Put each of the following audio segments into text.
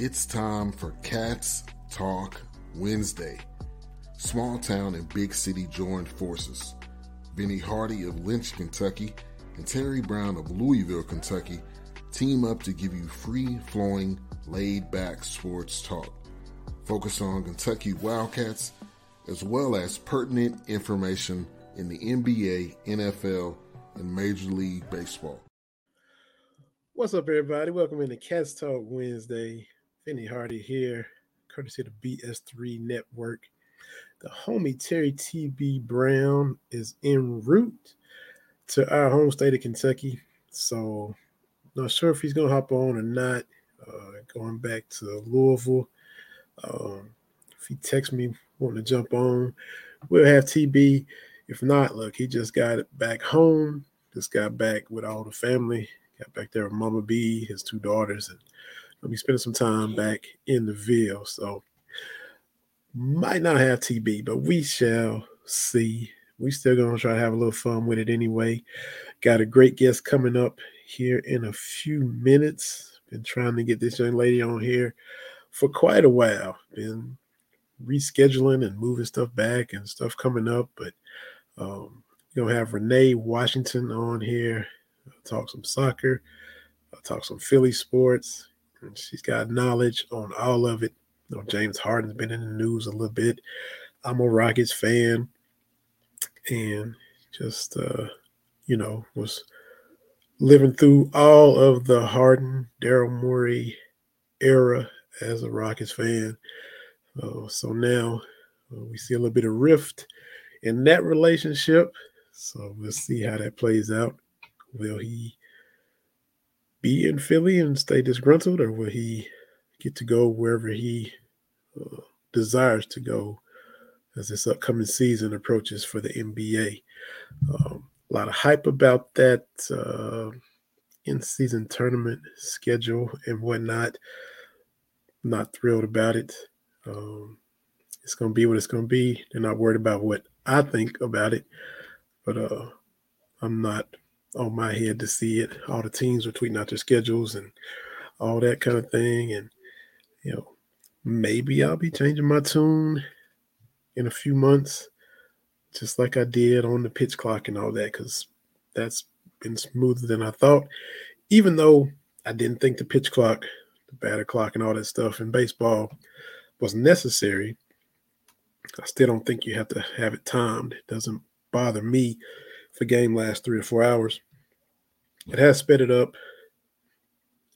It's time for Cats Talk Wednesday. Small town and big city joined forces. Vinnie Hardy of Lynch, Kentucky, and Terry Brown of Louisville, Kentucky team up to give you free flowing, laid back sports talk. Focus on Kentucky Wildcats as well as pertinent information in the NBA, NFL, and Major League Baseball. What's up, everybody? Welcome into Cats Talk Wednesday. Vinny Hardy here, courtesy of the BS3 Network. The homie Terry TB Brown is en route to our home state of Kentucky. So, not sure if he's going to hop on or not. Uh, going back to Louisville. Um, if he texts me wanting to jump on, we'll have TB. If not, look, he just got back home. Just got back with all the family. Got back there with Mama B, his two daughters, and I'll be spending some time back in the Ville. So might not have TB, but we shall see. We still gonna try to have a little fun with it anyway. Got a great guest coming up here in a few minutes. Been trying to get this young lady on here for quite a while. Been rescheduling and moving stuff back and stuff coming up, but um, you're gonna have Renee Washington on here. I'll talk some soccer. I'll talk some Philly sports. She's got knowledge on all of it. You know, James Harden's been in the news a little bit. I'm a Rockets fan, and just uh, you know was living through all of the Harden, Daryl Morey era as a Rockets fan. Uh, so now uh, we see a little bit of rift in that relationship. So we'll see how that plays out. Will he be in Philly and stay disgruntled, or will he get to go wherever he uh, desires to go as this upcoming season approaches for the NBA? Um, a lot of hype about that uh, in season tournament schedule and whatnot. Not thrilled about it. Um, it's going to be what it's going to be. They're not worried about what I think about it, but uh, I'm not on my head to see it. All the teams are tweeting out their schedules and all that kind of thing. And, you know, maybe I'll be changing my tune in a few months, just like I did on the pitch clock and all that, because that's been smoother than I thought. Even though I didn't think the pitch clock, the batter clock, and all that stuff in baseball was necessary, I still don't think you have to have it timed. It doesn't bother me if a game lasts three or four hours. It has sped it up.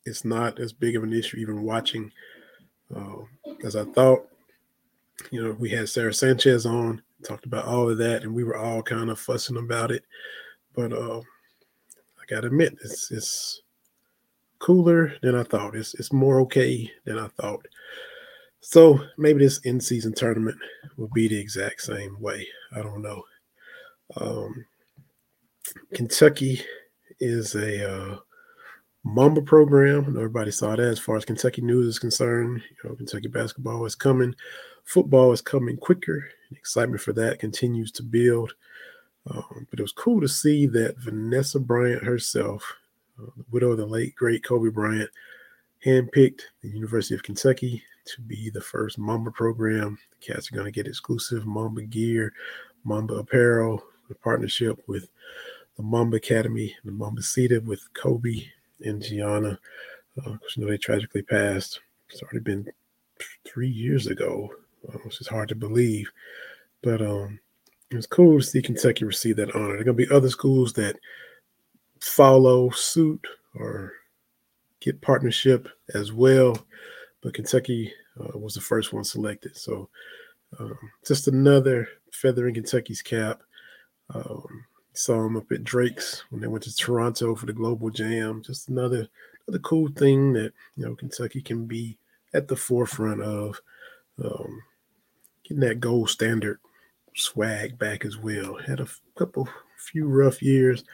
It's not as big of an issue even watching uh, as I thought. You know, we had Sarah Sanchez on, talked about all of that, and we were all kind of fussing about it. But uh, I gotta admit, it's it's cooler than I thought. It's it's more okay than I thought. So maybe this in season tournament will be the exact same way. I don't know. Um, Kentucky is a uh, Mamba program. Everybody saw that as far as Kentucky news is concerned. You know, Kentucky basketball is coming. Football is coming quicker. Excitement for that continues to build. Um, but it was cool to see that Vanessa Bryant herself, uh, the widow of the late, great Kobe Bryant, handpicked the University of Kentucky to be the first Mamba program. The cats are going to get exclusive Mamba gear, Mamba apparel, a partnership with the Mamba Academy, the Mamba seated with Kobe and Gianna. Uh, you know, they tragically passed. It's already been three years ago, uh, which is hard to believe. But um, it was cool to see Kentucky receive that honor. There are going to be other schools that follow suit or get partnership as well but Kentucky uh, was the first one selected. So um, just another feather in Kentucky's cap. Um, saw them up at Drake's when they went to Toronto for the Global Jam. Just another another cool thing that you know Kentucky can be at the forefront of um, getting that gold standard swag back as well. Had a couple few rough years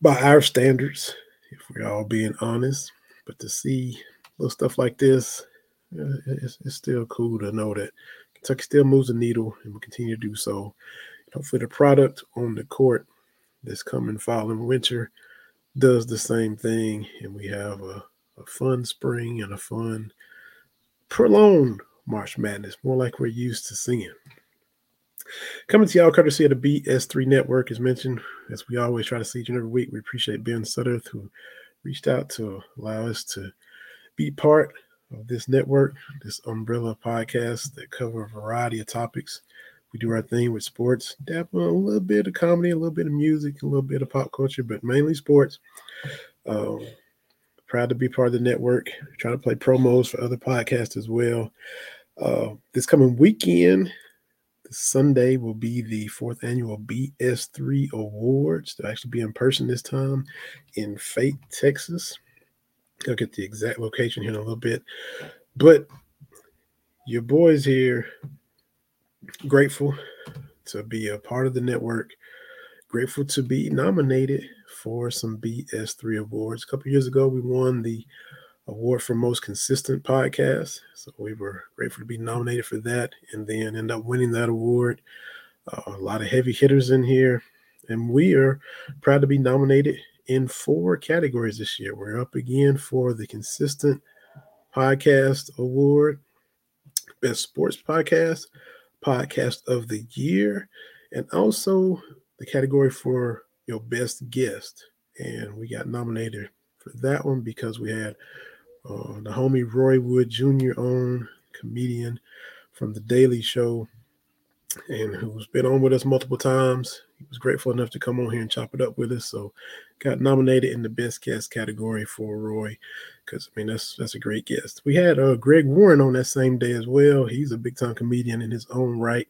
by our standards, if we're all being honest. But to see little stuff like this, it's, it's still cool to know that Kentucky still moves the needle and will continue to do so. Hopefully, the product on the court this coming fall and winter does the same thing, and we have a, a fun spring and a fun prolonged March Madness, more like we're used to seeing. Coming to y'all courtesy of the BS3 Network, as mentioned, as we always try to see each and every week. We appreciate Ben Sutterth, who reached out to allow us to be part of this network, this umbrella podcast that cover a variety of topics. We do our thing with sports, dabble a little bit of comedy, a little bit of music, a little bit of pop culture, but mainly sports. Um, proud to be part of the network. Trying to play promos for other podcasts as well. Uh, this coming weekend, this Sunday will be the fourth annual BS3 Awards. They'll actually be in person this time in Fate, Texas. I'll get the exact location here in a little bit. But your boys here, grateful to be a part of the network, grateful to be nominated for some BS3 awards. A couple years ago, we won the award for most consistent podcast. So we were grateful to be nominated for that and then end up winning that award. Uh, a lot of heavy hitters in here. And we are proud to be nominated in four categories this year. We're up again for the Consistent Podcast Award, Best Sports Podcast, Podcast of the Year, and also the category for your best guest. And we got nominated for that one because we had uh, the homie Roy Wood Jr. on, comedian from The Daily Show, and who's been on with us multiple times. He was grateful enough to come on here and chop it up with us. So got nominated in the best guest category for Roy because I mean that's that's a great guest. We had uh, Greg Warren on that same day as well. He's a big time comedian in his own right,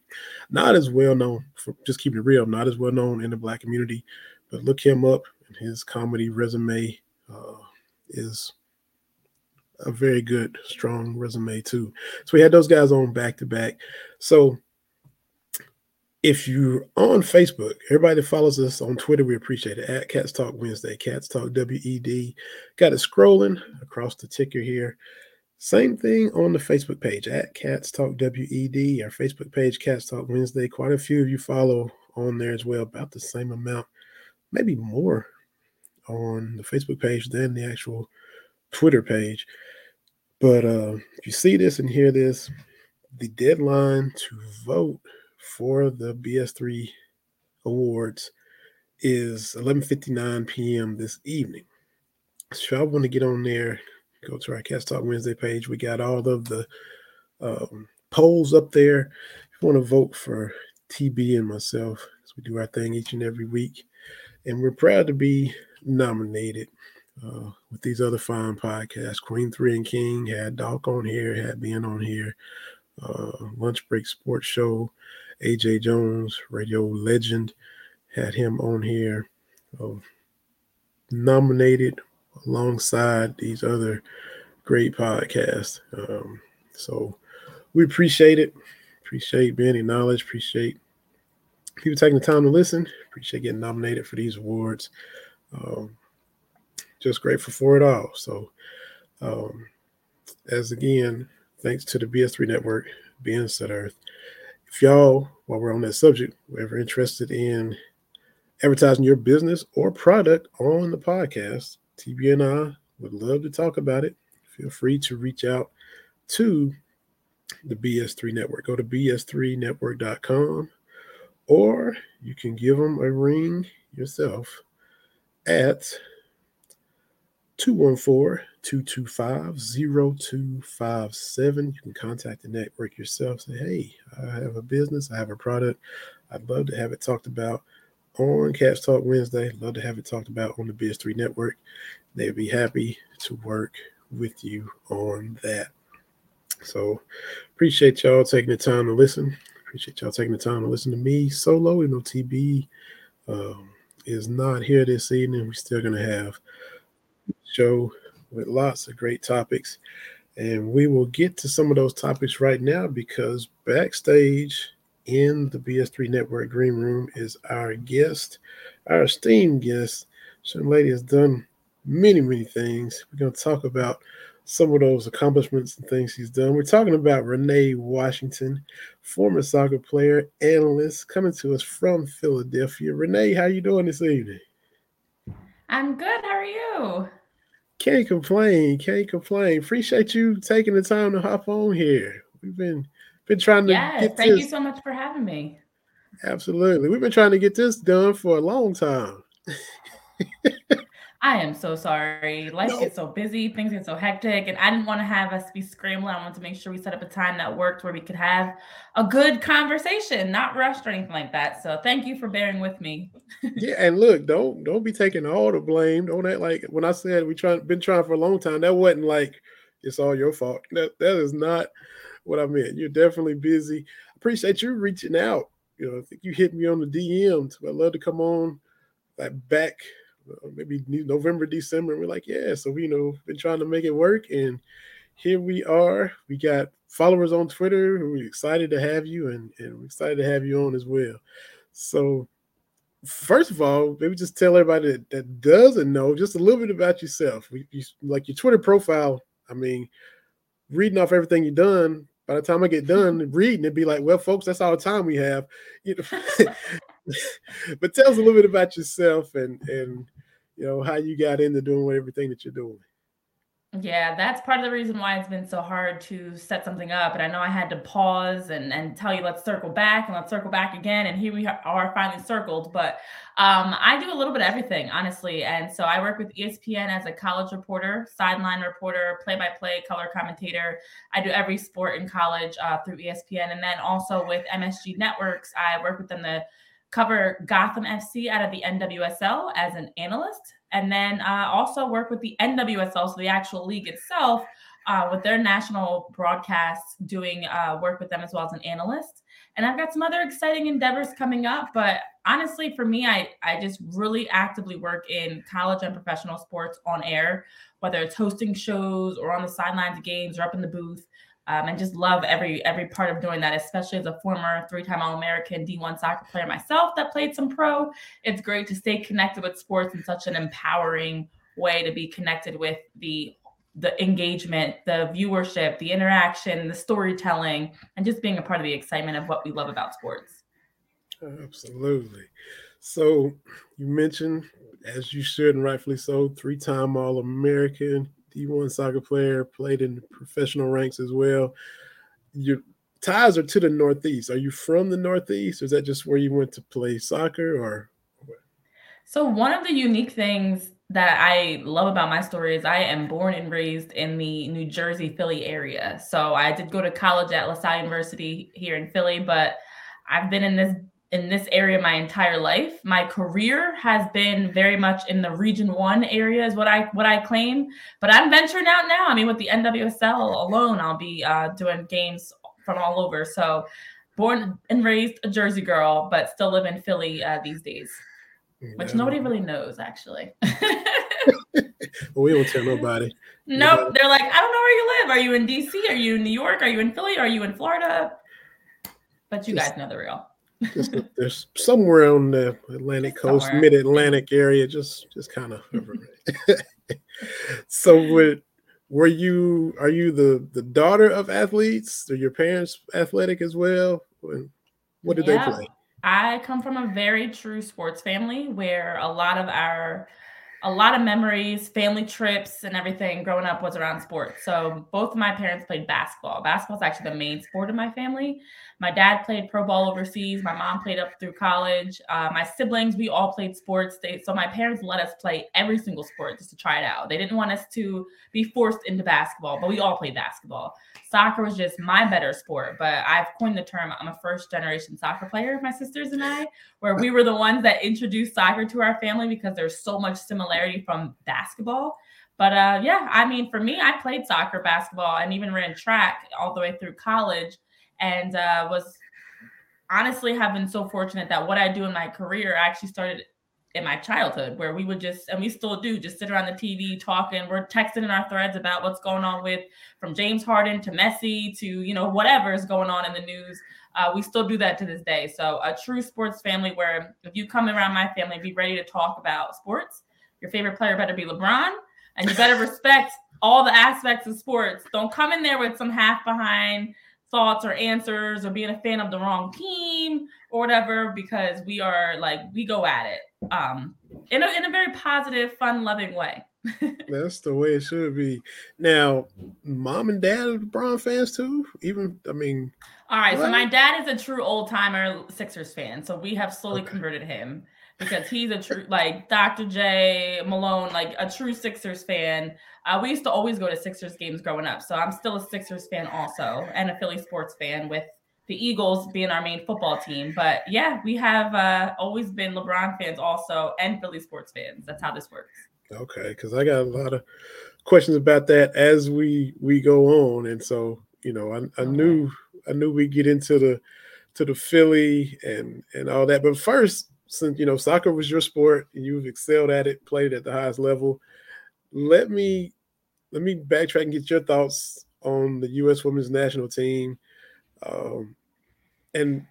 not as well known for just keeping it real, not as well known in the black community, but look him up and his comedy resume uh, is a very good, strong resume too. So we had those guys on back to back. So if you're on Facebook, everybody that follows us on Twitter, we appreciate it. At Cats Talk Wednesday, Cats Talk WED. Got it scrolling across the ticker here. Same thing on the Facebook page at Cats Talk WED, our Facebook page, Cats Talk Wednesday. Quite a few of you follow on there as well, about the same amount, maybe more on the Facebook page than the actual Twitter page. But uh, if you see this and hear this, the deadline to vote for the BS3 awards is 11:59 p.m. this evening. So I want to get on there, go to our Cats Talk Wednesday page. We got all of the um, polls up there. If you want to vote for TB and myself, as we do our thing each and every week, and we're proud to be nominated uh, with these other fine podcasts. Queen Three and King had Doc on here, had Ben on here. Uh, Lunch Break Sports Show, AJ Jones, radio legend, had him on here. Uh, nominated alongside these other great podcasts. Um, so we appreciate it. Appreciate being acknowledged. Appreciate people taking the time to listen. Appreciate getting nominated for these awards. Um, just grateful for it all. So, um, as again, thanks to the BS3 network, Ben Sutterth. If y'all, while we're on that subject, ever interested in advertising your business or product on the podcast, TB and I would love to talk about it. Feel free to reach out to the BS3 network. Go to bs3network.com or you can give them a ring yourself at 214-225-0257. You can contact the network yourself. Say, hey, I have a business, I have a product. I'd love to have it talked about on Cats Talk Wednesday. Love to have it talked about on the BS3 network. They'd be happy to work with you on that. So appreciate y'all taking the time to listen. Appreciate y'all taking the time to listen to me solo. You know, TB um, is not here this evening. We're still to have show with lots of great topics. And we will get to some of those topics right now because backstage in the BS3 Network Green Room is our guest, our esteemed guest. Young lady has done many, many things. We're going to talk about some of those accomplishments and things she's done. We're talking about Renee Washington, former soccer player, analyst, coming to us from Philadelphia. Renee, how you doing this evening? I'm good. How are you? Can't complain. Can't complain. Appreciate you taking the time to hop on here. We've been been trying to. Yes, thank this. you so much for having me. Absolutely, we've been trying to get this done for a long time. I am so sorry. Life no. gets so busy, things get so hectic, and I didn't want to have us be scrambling. I wanted to make sure we set up a time that worked where we could have a good conversation, not rushed or anything like that. So thank you for bearing with me. yeah, and look, don't don't be taking all the blame. Don't act like when I said we trying been trying for a long time, that wasn't like it's all your fault. That that is not what I meant. You're definitely busy. Appreciate you reaching out. You know, I think you hit me on the DMs. I'd love to come on like back Uh, maybe November, December. we're like, yeah. So we you know been trying to make it work, and here we are. We got followers on Twitter. We're excited to have you, and and we're excited to have you on as well. So first of all, maybe just tell everybody that, that doesn't know just a little bit about yourself. We, you, like your Twitter profile. I mean, reading off everything you've done. By the time I get done reading, it'd be like, well, folks, that's all the time we have. You know, but tell us a little bit about yourself and and you know how you got into doing everything that you're doing. Yeah, that's part of the reason why it's been so hard to set something up. And I know I had to pause and, and tell you, let's circle back and let's circle back again. And here we are finally circled. But um, I do a little bit of everything, honestly. And so I work with ESPN as a college reporter, sideline reporter, play by play, color commentator. I do every sport in college uh, through ESPN. And then also with MSG Networks, I work with them to cover Gotham FC out of the NWSL as an analyst, and then uh, also work with the NWSL, so the actual league itself, uh, with their national broadcasts, doing uh, work with them as well as an analyst. And I've got some other exciting endeavors coming up, but honestly, for me, I I just really actively work in college and professional sports on air, whether it's hosting shows or on the sidelines of games or up in the booth um, and just love every every part of doing that especially as a former three-time all-american d1 soccer player myself that played some pro. It's great to stay connected with sports in such an empowering way to be connected with the the engagement the viewership the interaction the storytelling and just being a part of the excitement of what we love about sports. Absolutely. So you mentioned as you should and rightfully so three-time all-american D1 soccer player, played in professional ranks as well. Your ties are to the Northeast. Are you from the Northeast? Or is that just where you went to play soccer or? So, one of the unique things that I love about my story is I am born and raised in the New Jersey, Philly area. So, I did go to college at LaSalle University here in Philly, but I've been in this in this area my entire life. My career has been very much in the Region One area, is what I what I claim. But I'm venturing out now. I mean, with the NWSL alone, I'll be uh, doing games from all over. So, born and raised a Jersey girl, but still live in Philly uh, these days, which nobody really knows actually. we don't tell nobody. No, nope. they're like, I don't know where you live. Are you in DC? Are you in New York? Are you in Philly? Are you in Florida? But you guys know the real there's somewhere on the Atlantic coast, mid Atlantic area, just just kind of. so, with, were you? Are you the the daughter of athletes? Are your parents athletic as well? What did yeah, they play? I come from a very true sports family where a lot of our a lot of memories, family trips, and everything growing up was around sports. So both of my parents played basketball. Basketball is actually the main sport in my family. My dad played pro ball overseas. My mom played up through college. Uh, my siblings, we all played sports. They, so my parents let us play every single sport just to try it out. They didn't want us to be forced into basketball, but we all played basketball. Soccer was just my better sport, but I've coined the term I'm a first generation soccer player, my sisters and I, where we were the ones that introduced soccer to our family because there's so much similarity from basketball. But uh, yeah, I mean, for me, I played soccer, basketball, and even ran track all the way through college and uh, was honestly have been so fortunate that what I do in my career I actually started in my childhood where we would just and we still do just sit around the TV talking. We're texting in our threads about what's going on with from James Harden to Messi to you know whatever is going on in the news. Uh, we still do that to this day. So a true sports family where if you come around my family be ready to talk about sports your favorite player better be LeBron and you better respect all the aspects of sports don't come in there with some half behind thoughts or answers or being a fan of the wrong team or whatever because we are like we go at it um in a, in a very positive fun loving way That's the way it should be. Now, mom and dad are LeBron fans too. Even I mean, all right. So my dad is a true old timer Sixers fan. So we have slowly okay. converted him because he's a true like Dr. J Malone, like a true Sixers fan. Uh, we used to always go to Sixers games growing up, so I'm still a Sixers fan also, and a Philly sports fan with the Eagles being our main football team. But yeah, we have uh, always been LeBron fans also, and Philly sports fans. That's how this works. Okay, because I got a lot of questions about that as we we go on, and so you know, I, I knew I knew we'd get into the to the Philly and and all that, but first since you know soccer was your sport and you've excelled at it, played at the highest level, let me let me backtrack and get your thoughts on the U.S. Women's National Team. Um, and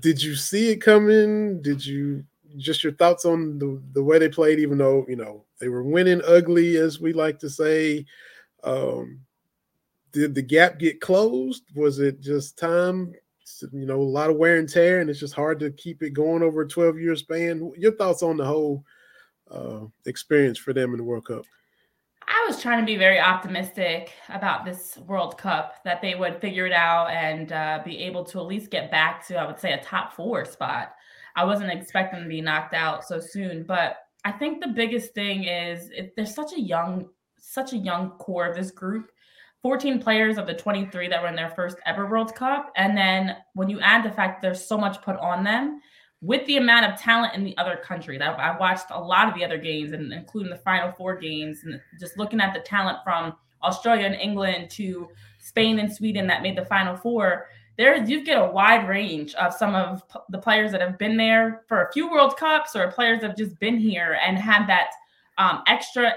did you see it coming? Did you just your thoughts on the, the way they played, even though you know they were winning ugly, as we like to say. Um, did the gap get closed? Was it just time you know, a lot of wear and tear, and it's just hard to keep it going over a 12 year span. Your thoughts on the whole uh, experience for them in the World Cup? I was trying to be very optimistic about this World Cup that they would figure it out and uh, be able to at least get back to, I would say, a top four spot. I wasn't expecting to be knocked out so soon, but I think the biggest thing is it, there's such a young, such a young core of this group 14 players of the 23 that were in their first ever World Cup. And then when you add the fact there's so much put on them, with the amount of talent in the other countries, I, I watched a lot of the other games, and including the Final Four games, and just looking at the talent from Australia and England to Spain and Sweden that made the Final Four. There, you get a wide range of some of the players that have been there for a few World Cups, or players that have just been here and had that um, extra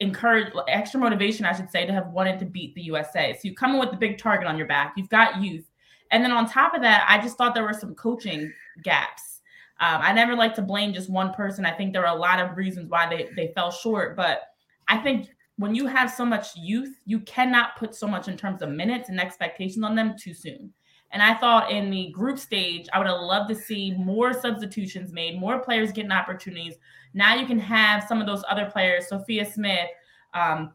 encourage extra motivation, I should say, to have wanted to beat the USA. So you come in with the big target on your back. You've got youth, and then on top of that, I just thought there were some coaching gaps. Um, I never like to blame just one person. I think there are a lot of reasons why they they fell short, but I think when you have so much youth, you cannot put so much in terms of minutes and expectations on them too soon. And I thought in the group stage, I would have loved to see more substitutions made, more players getting opportunities. Now you can have some of those other players, Sophia Smith, um,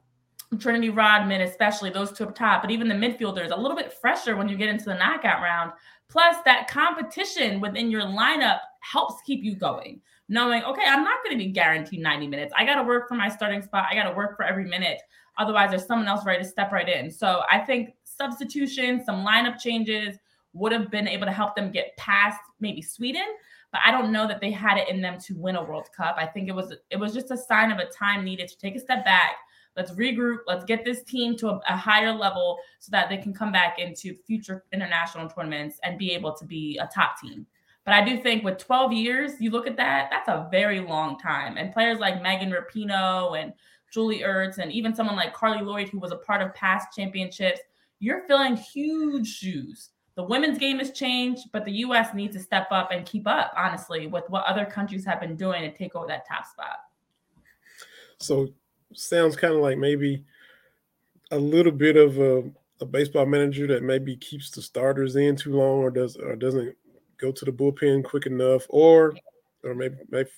Trinity Rodman, especially those two up top, but even the midfielders, a little bit fresher when you get into the knockout round. Plus, that competition within your lineup helps keep you going, knowing, okay, I'm not going to be guaranteed 90 minutes. I got to work for my starting spot. I got to work for every minute. Otherwise, there's someone else ready to step right in. So I think substitution, some lineup changes would have been able to help them get past maybe Sweden but I don't know that they had it in them to win a World Cup. I think it was it was just a sign of a time needed to take a step back. Let's regroup. Let's get this team to a, a higher level so that they can come back into future international tournaments and be able to be a top team. But I do think with 12 years, you look at that, that's a very long time. And players like Megan Rapinoe and Julie Ertz, and even someone like Carli Lloyd, who was a part of past championships, you're filling huge shoes the women's game has changed, but the U.S. needs to step up and keep up, honestly, with what other countries have been doing to take over that top spot. So, sounds kind of like maybe a little bit of a, a, baseball manager that maybe keeps the starters in too long, or does or doesn't go to the bullpen quick enough, or or maybe, maybe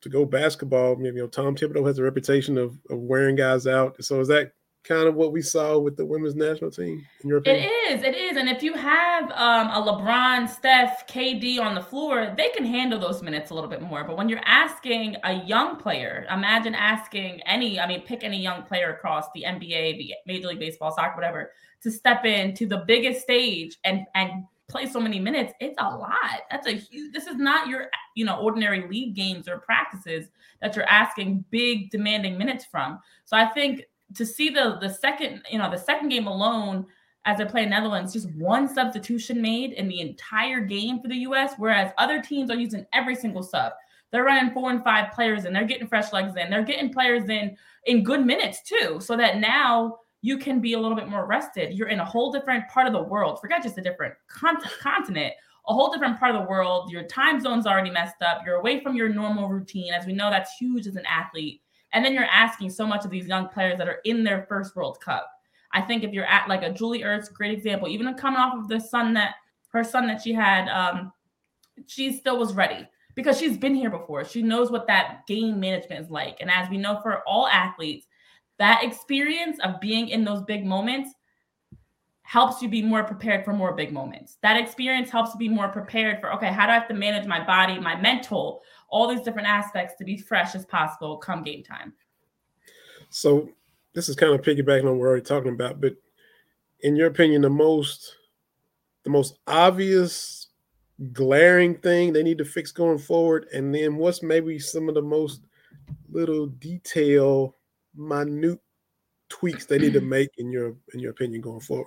to go basketball. Maybe you know Tom Thibodeau has a reputation of, of wearing guys out. So is that kind of what we saw with the women's national team in your opinion? It is, it is. And if you have um, a LeBron, Steph, KD on the floor, they can handle those minutes a little bit more. But when you're asking a young player, imagine asking any, I mean, pick any young player across the NBA, the Major League Baseball, soccer, whatever, to step into the biggest stage and and play so many minutes, it's a lot. That's a huge this is not your you know ordinary league games or practices that you're asking big demanding minutes from. So I think to see the the second, you know, the second game alone as they play Netherlands, just one substitution made in the entire game for the US, whereas other teams are using every single sub. They're running four and five players and they're getting fresh legs in. They're getting players in in good minutes too, so that now you can be a little bit more rested. You're in a whole different part of the world. Forget just a different continent, a whole different part of the world. Your time zone's already messed up. You're away from your normal routine. As we know, that's huge as an athlete. And then you're asking so much of these young players that are in their first World Cup. I think if you're at like a Julie Ertz, great example, even coming off of the son that her son that she had, um, she still was ready because she's been here before. She knows what that game management is like. And as we know for all athletes, that experience of being in those big moments helps you be more prepared for more big moments. That experience helps you be more prepared for, okay, how do I have to manage my body, my mental, all these different aspects to be fresh as possible come game time. So this is kind of piggybacking on what we're already talking about, but in your opinion, the most the most obvious glaring thing they need to fix going forward, and then what's maybe some of the most little detail, minute tweaks they need to make in your in your opinion going forward?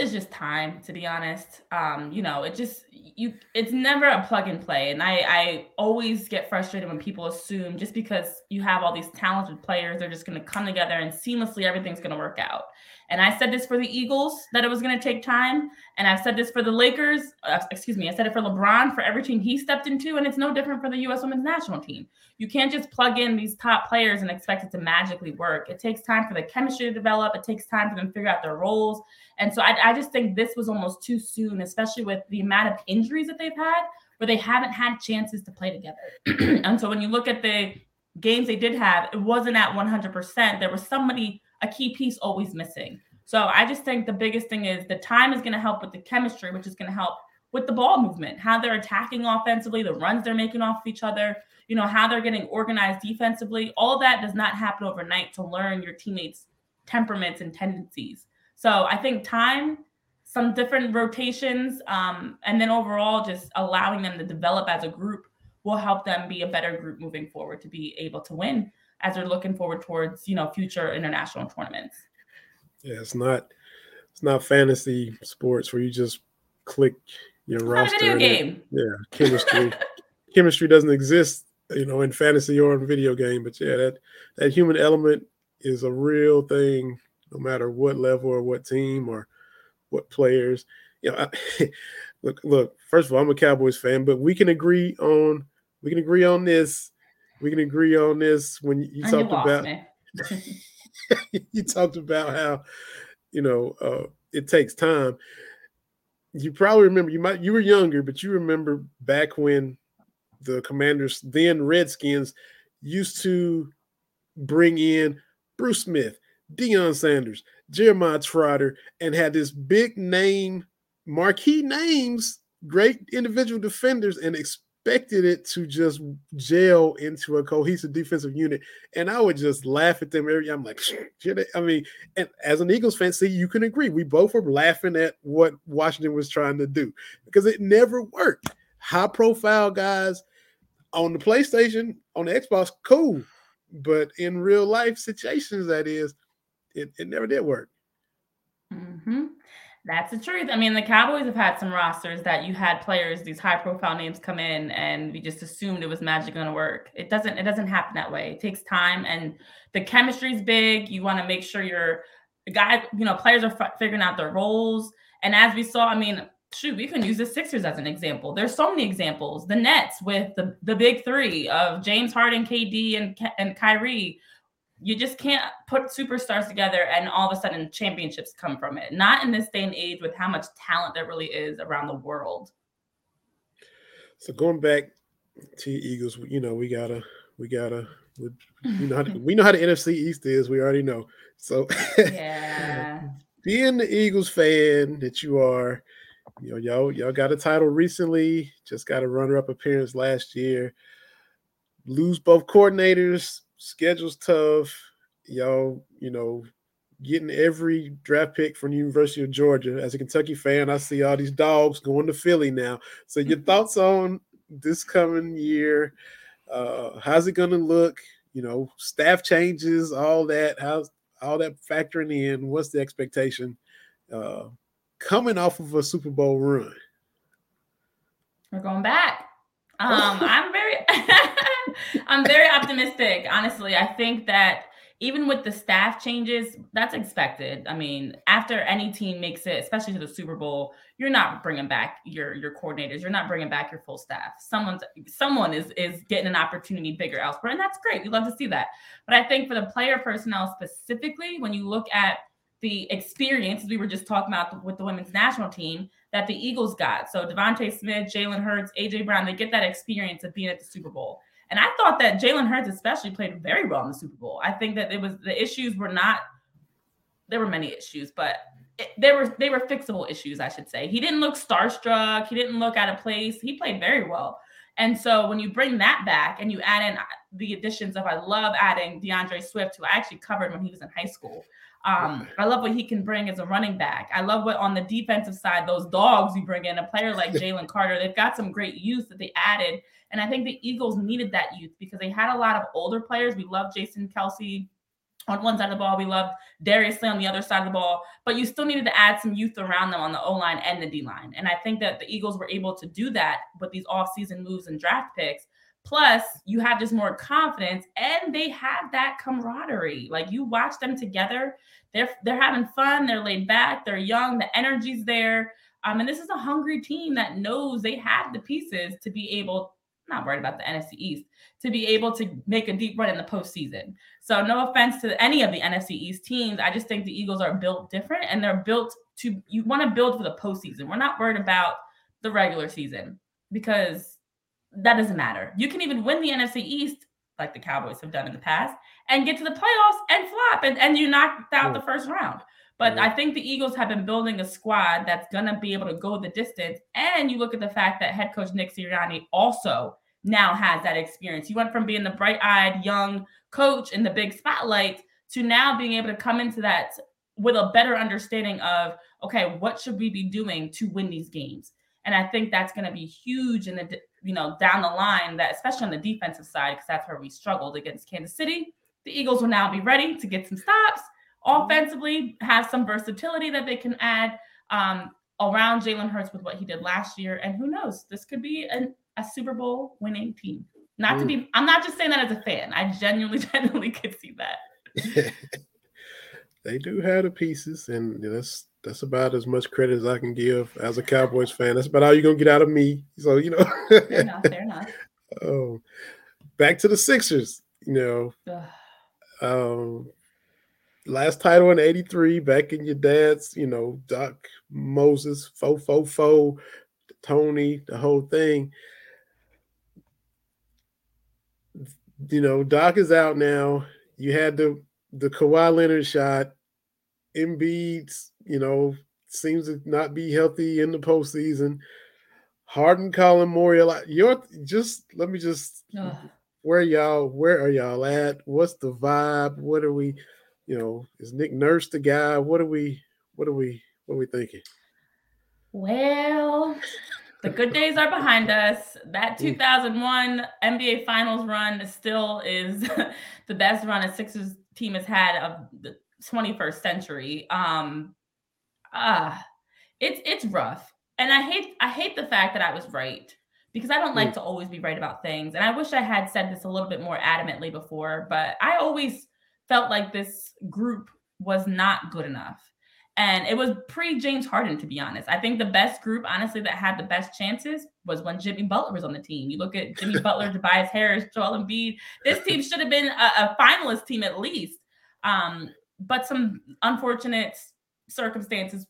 Is just time to be honest. Um you know it just you it's never a plug and play. And i i always get frustrated when people assume just because you have all these talented players they're just going to come together and seamlessly everything's going to work out and I said this for the Eagles that it was going to take time. And I've said this for the Lakers. Uh, excuse me. I said it for LeBron for every team he stepped into. And it's no different for the U.S. women's national team. You can't just plug in these top players and expect it to magically work. It takes time for the chemistry to develop, it takes time for them to figure out their roles. And so I, I just think this was almost too soon, especially with the amount of injuries that they've had where they haven't had chances to play together. and so when you look at the games they did have, it wasn't at 100%. There was somebody a key piece always missing. So I just think the biggest thing is the time is going to help with the chemistry, which is going to help with the ball movement, how they're attacking offensively, the runs they're making off of each other, you know, how they're getting organized defensively. All that does not happen overnight to learn your teammates' temperaments and tendencies. So I think time, some different rotations, um, and then overall just allowing them to develop as a group will help them be a better group moving forward to be able to win as they're looking forward towards you know future international tournaments. Yeah, it's not it's not fantasy sports where you just click your it's roster. video game. yeah, chemistry. chemistry doesn't exist, you know, in fantasy or in video game. But yeah, that that human element is a real thing, no matter what level or what team or what players. You know, I, look, look. First of all, I'm a Cowboys fan, but we can agree on we can agree on this we can agree on this when you, talked about you talked about how you know uh, it takes time. You probably remember you might you were younger, but you remember back when the Commanders, then Redskins, used to bring in Bruce Smith, Deion Sanders, Jeremiah Trotter, and had this big name, marquee names, great individual defenders, and expected it to just gel into a cohesive defensive unit. And I would just laugh at them every I'm like, I mean, and as an Eagles fan, see, you can agree. We both were laughing at what Washington was trying to do because it never worked. High profile guys on the PlayStation, on the Xbox, cool. But in real life situations, that is, it, it never did work. hmm That's the truth. I mean, the Cowboys have had some rosters that you had players, these high profile names come in and we just assumed it was magic going to work. It doesn't, it doesn't happen that way. It takes time and the chemistry is big. You want to make sure your guys, you know, players are f- figuring out their roles. And as we saw, I mean, shoot, we can use the Sixers as an example. There's so many examples. The Nets with the, the big three of James Harden, KD, and, and Kyrie you just can't put superstars together and all of a sudden championships come from it. Not in this day and age with how much talent there really is around the world. So going back to Eagles, you know, we gotta, we gotta, we, know how to, we know how the NFC East is. We already know. So Yeah. being the Eagles fan that you are, you know, y'all y'all got a title recently. Just got a runner-up appearance last year. Lose both coordinators. Schedule's tough. Y'all, you know, getting every draft pick from the University of Georgia. As a Kentucky fan, I see all these dogs going to Philly now. So your thoughts on this coming year? Uh, how's it going to look? You know, staff changes, all that. How's all that factoring in? What's the expectation uh, coming off of a Super Bowl run? We're going back. Um, I'm very I'm very optimistic. Honestly, I think that even with the staff changes, that's expected. I mean, after any team makes it, especially to the Super Bowl, you're not bringing back your your coordinators. You're not bringing back your full staff. Someone's someone is is getting an opportunity bigger elsewhere, and that's great. We love to see that. But I think for the player personnel specifically, when you look at the experience we were just talking about with the women's national team that the Eagles got. So DeVonta Smith, Jalen Hurts, AJ Brown, they get that experience of being at the Super Bowl. And I thought that Jalen Hurts especially played very well in the Super Bowl. I think that it was the issues were not there were many issues, but it, there were they were fixable issues, I should say. He didn't look starstruck. He didn't look out of place. He played very well. And so when you bring that back and you add in the additions of, I love adding D'Andre Swift, who I actually covered when he was in high school. Um, I love what he can bring as a running back. I love what on the defensive side, those dogs you bring in, a player like Jalen Carter, they've got some great youth that they added. And I think the Eagles needed that youth because they had a lot of older players. We love Jason Kelce on one side of the ball. We loved Darius Slay on the other side of the ball, but you still needed to add some youth around them on the O line and the D line. And I think that the Eagles were able to do that with these off-season moves and draft picks. Plus, you have just more confidence, and they have that camaraderie. Like you watch them together, they're they're having fun, they're laid back, they're young, the energy's there. Um, and this is a hungry team that knows they have the pieces to be able not worried about the NFC East, to be able to make a deep run in the postseason. So, no offense to any of the NFC East teams. I just think the Eagles are built different and they're built to, you want to build for the postseason. We're not worried about the regular season because that doesn't matter. You can even win the NFC East like the Cowboys have done in the past and get to the playoffs and flop and, and you knocked out the first round. But I think the Eagles have been building a squad that's going to be able to go the distance. And you look at the fact that head coach Nick Sirianni also now has that experience. He went from being the bright eyed young coach in the big spotlight to now being able to come into that with a better understanding of, okay, what should we be doing to win these games? And I think that's going to be huge in the, you know, down the line that, especially on the defensive side, because that's where we struggled against Kansas City. The Eagles will now be ready to get some stops offensively, have some versatility that they can add um, around Jalen Hurts with what he did last year. And who knows, this could be an a Super Bowl winning team. Not mm. to be, I'm not just saying that as a fan. I genuinely, genuinely could see that. they do have the pieces, and that's that's about as much credit as I can give as a Cowboys fan. That's about all you're gonna get out of me. So you know, fair enough, fair enough. Oh, back to the Sixers. You know, um, last title in '83. Back in your dad's, you know, Doc Moses, fo fo fo, Tony, the whole thing. you know, Doc is out now. You had the the Kawhi Leonard shot. Embiid's, you know, seems to not be healthy in the postseason. Harden calling Morial. You're just let me just Ugh. where y'all, where are y'all at? What's the vibe? What are we, you know, is Nick Nurse the guy? What are we, what are we, what are we thinking? Well, the good days are behind us. That 2001 NBA Finals run still is the best run a Sixers team has had of the 21st century. Um, uh, it's it's rough, and I hate I hate the fact that I was right because I don't like mm. to always be right about things, and I wish I had said this a little bit more adamantly before. But I always felt like this group was not good enough. And it was pre James Harden, to be honest. I think the best group, honestly, that had the best chances was when Jimmy Butler was on the team. You look at Jimmy Butler, Tobias Harris, Joel Embiid. This team should have been a, a finalist team at least. Um, but some unfortunate circumstances,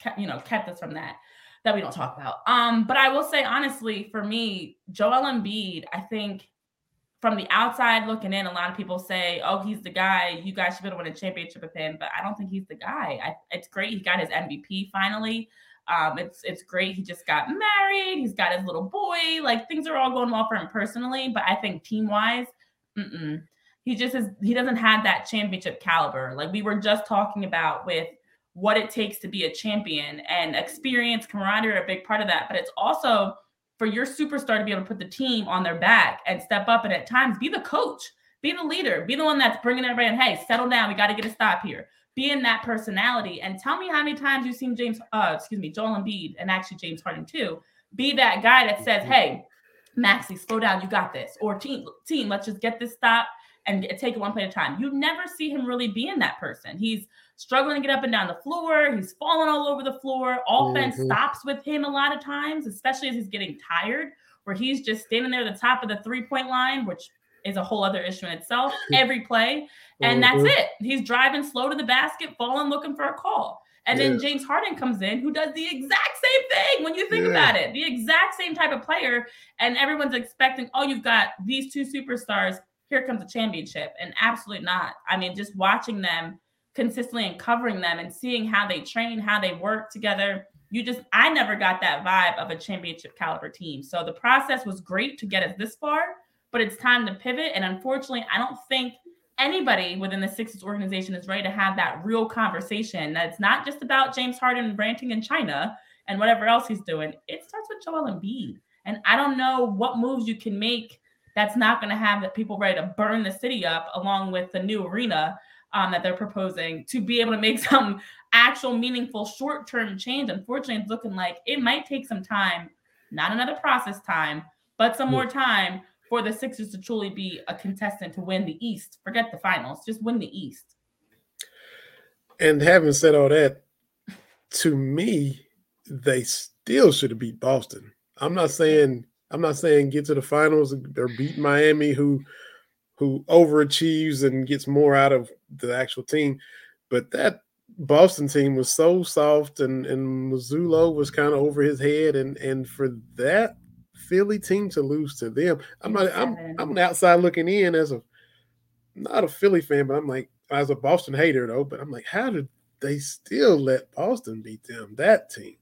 kept, you know, kept us from that that we don't talk about. Um, but I will say honestly, for me, Joel Embiid, I think from the outside looking in, a lot of people say, "Oh, he's the guy. You guys should be able to win a championship with him." But I don't think he's the guy. I, it's great he got his MVP finally. Um, it's it's great he just got married. He's got his little boy. Like things are all going well for him personally. But I think team wise, he just is. He doesn't have that championship caliber. Like we were just talking about with what it takes to be a champion and experience, camaraderie are a big part of that. But it's also for your superstar to be able to put the team on their back and step up and at times be the coach, be the leader, be the one that's bringing everybody in. Hey, settle down. We got to get a stop here. Be in that personality and tell me how many times you've seen James, uh, excuse me, Joel Embiid and actually James Harden too. Be that guy that says, "Hey, Maxey, slow down. You got this." Or team, team, let's just get this stop and take it one play at a time. You never see him really being that person. He's struggling to get up and down the floor. He's falling all over the floor. Offense mm-hmm. stops with him a lot of times, especially as he's getting tired, where he's just standing there at the top of the three point line, which is a whole other issue in itself every play. And mm-hmm. that's it. He's driving slow to the basket, falling, looking for a call. And yeah. then James Harden comes in, who does the exact same thing when you think yeah. about it, the exact same type of player. And everyone's expecting, oh, you've got these two superstars. Here comes a championship. And absolutely not. I mean, just watching them consistently and covering them and seeing how they train, how they work together. You just, I never got that vibe of a championship caliber team. So the process was great to get us this far, but it's time to pivot. And unfortunately, I don't think anybody within the Sixers organization is ready to have that real conversation. That's not just about James Harden ranting in China and whatever else he's doing. It starts with Joel Embiid. And I don't know what moves you can make that's not going to have that people ready to burn the city up along with the new arena um, that they're proposing to be able to make some actual meaningful short-term change. Unfortunately, it's looking like it might take some time, not another process time, but some more time for the Sixers to truly be a contestant to win the East. Forget the finals, just win the East. And having said all that, to me, they still should have beat Boston. I'm not saying I'm not saying get to the finals or beat Miami, who who overachieves and gets more out of the actual team, but that Boston team was so soft and and Mazzulla was kind of over his head and and for that Philly team to lose to them. I'm not. I'm. I'm an outside looking in as a not a Philly fan, but I'm like as a Boston hater though. But I'm like, how did they still let Boston beat them? That team.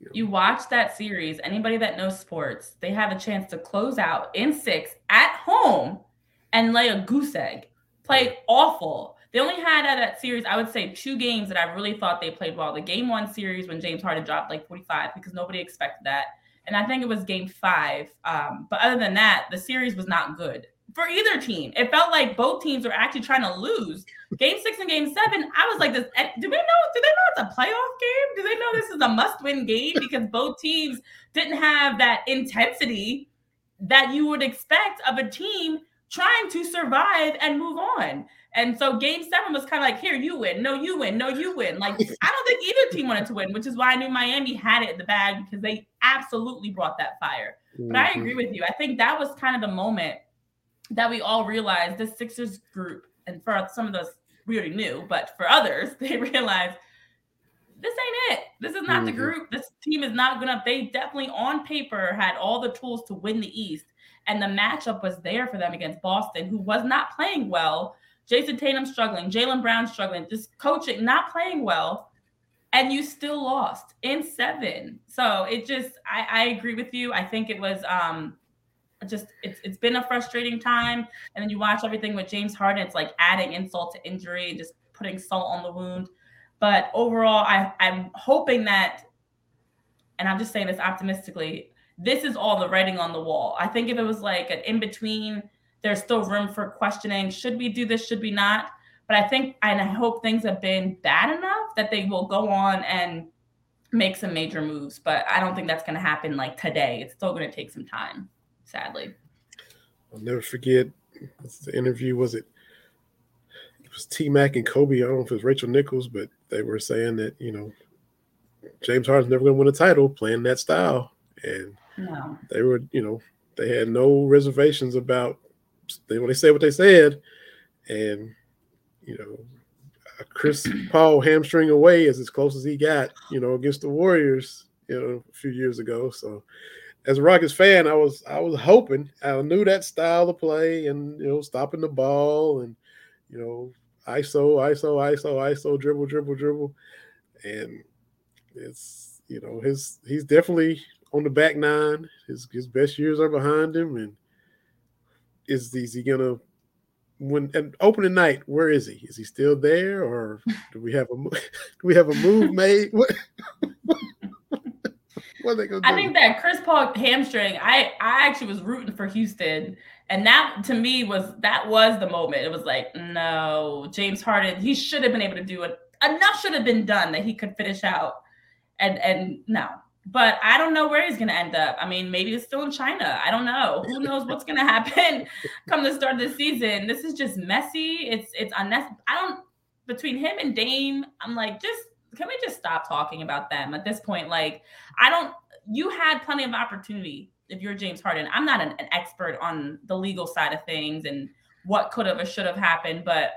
You, know? you watch that series. Anybody that knows sports, they have a chance to close out in six at home and lay a goose egg. Played awful. They only had out of that series, I would say, two games that I really thought they played well. The game one series when James Harden dropped like 45 because nobody expected that and I think it was game five. Um, but other than that, the series was not good for either team. It felt like both teams were actually trying to lose. Game six and game seven, I was like, "This do they know? Do they know it's a playoff game? Do they know this is a must-win game because both teams didn't have that intensity that you would expect of a team trying to survive and move on. And so game seven was kind of like, here, you win. No, you win. No, you win. Like, I don't think either team wanted to win, which is why I knew Miami had it in the bag because they absolutely brought that fire. Mm-hmm. But I agree mm-hmm. with you. I think that was kind of the moment that we all realized this Sixers group, and for some of those we already knew, but for others, they realized this ain't it. This is not mm-hmm. the group. This team is not gonna. They definitely on paper had all the tools to win the East, and the matchup was there for them against Boston, who was not playing well Jayson Tatum struggling, Jaylen Brown struggling, just coaching, not playing well, and you still lost in seven. So it just, I, I agree with you. I think it was um just it's it's been a frustrating time. And then you watch everything with James Harden, it's like adding insult to injury and just putting salt on the wound. But overall, I, I'm hoping that, and I'm just saying this optimistically, this is all the writing on the wall. I think if it was like an in between there's still room for questioning. Should we do this? Should we not? But i think and i hope things have been bad enough that they will go on and make some major moves. But i don't think that's going to happen like today. It's still going to take some time sadly. I'll never forget the interview? Was it it was t-mac and kobe. I don't know if it was rachel nichols but they were saying that you know james harden's never going to win a title playing that style. And no. they were you know they had no reservations about they when they said what they said, and you know, Chris Paul hamstring away is as close as he got, you know, against the Warriors, you know, a few years ago. So, as a Rockets fan, I was I was hoping I knew that style of play and you know stopping the ball and you know ISO ISO ISO ISO dribble dribble dribble, and it's you know his he's definitely on the back nine. His his best years are behind him, and is is he gonna when and opening night? Where is he? Is he still there, or do we have a do we have a move made? What, what are they gonna do? I think that Chris Paul hamstring. I I actually was rooting for Houston, and that to me was that was the moment. It was like no, James Harden. He should have been able to do it. Enough should have been done that he could finish out, and and no, but I don't know where he's going to end up. I mean, maybe it's still in China. I don't know. Who knows what's going to happen come the start of the season? This is just messy. It's it's unnecessary. I don't between him and Dame. I'm like, just can we just stop talking about them at this point? Like, I don't. You had plenty of opportunity if you're James Harden. I'm not an, an expert on the legal side of things and what could have or should have happened, but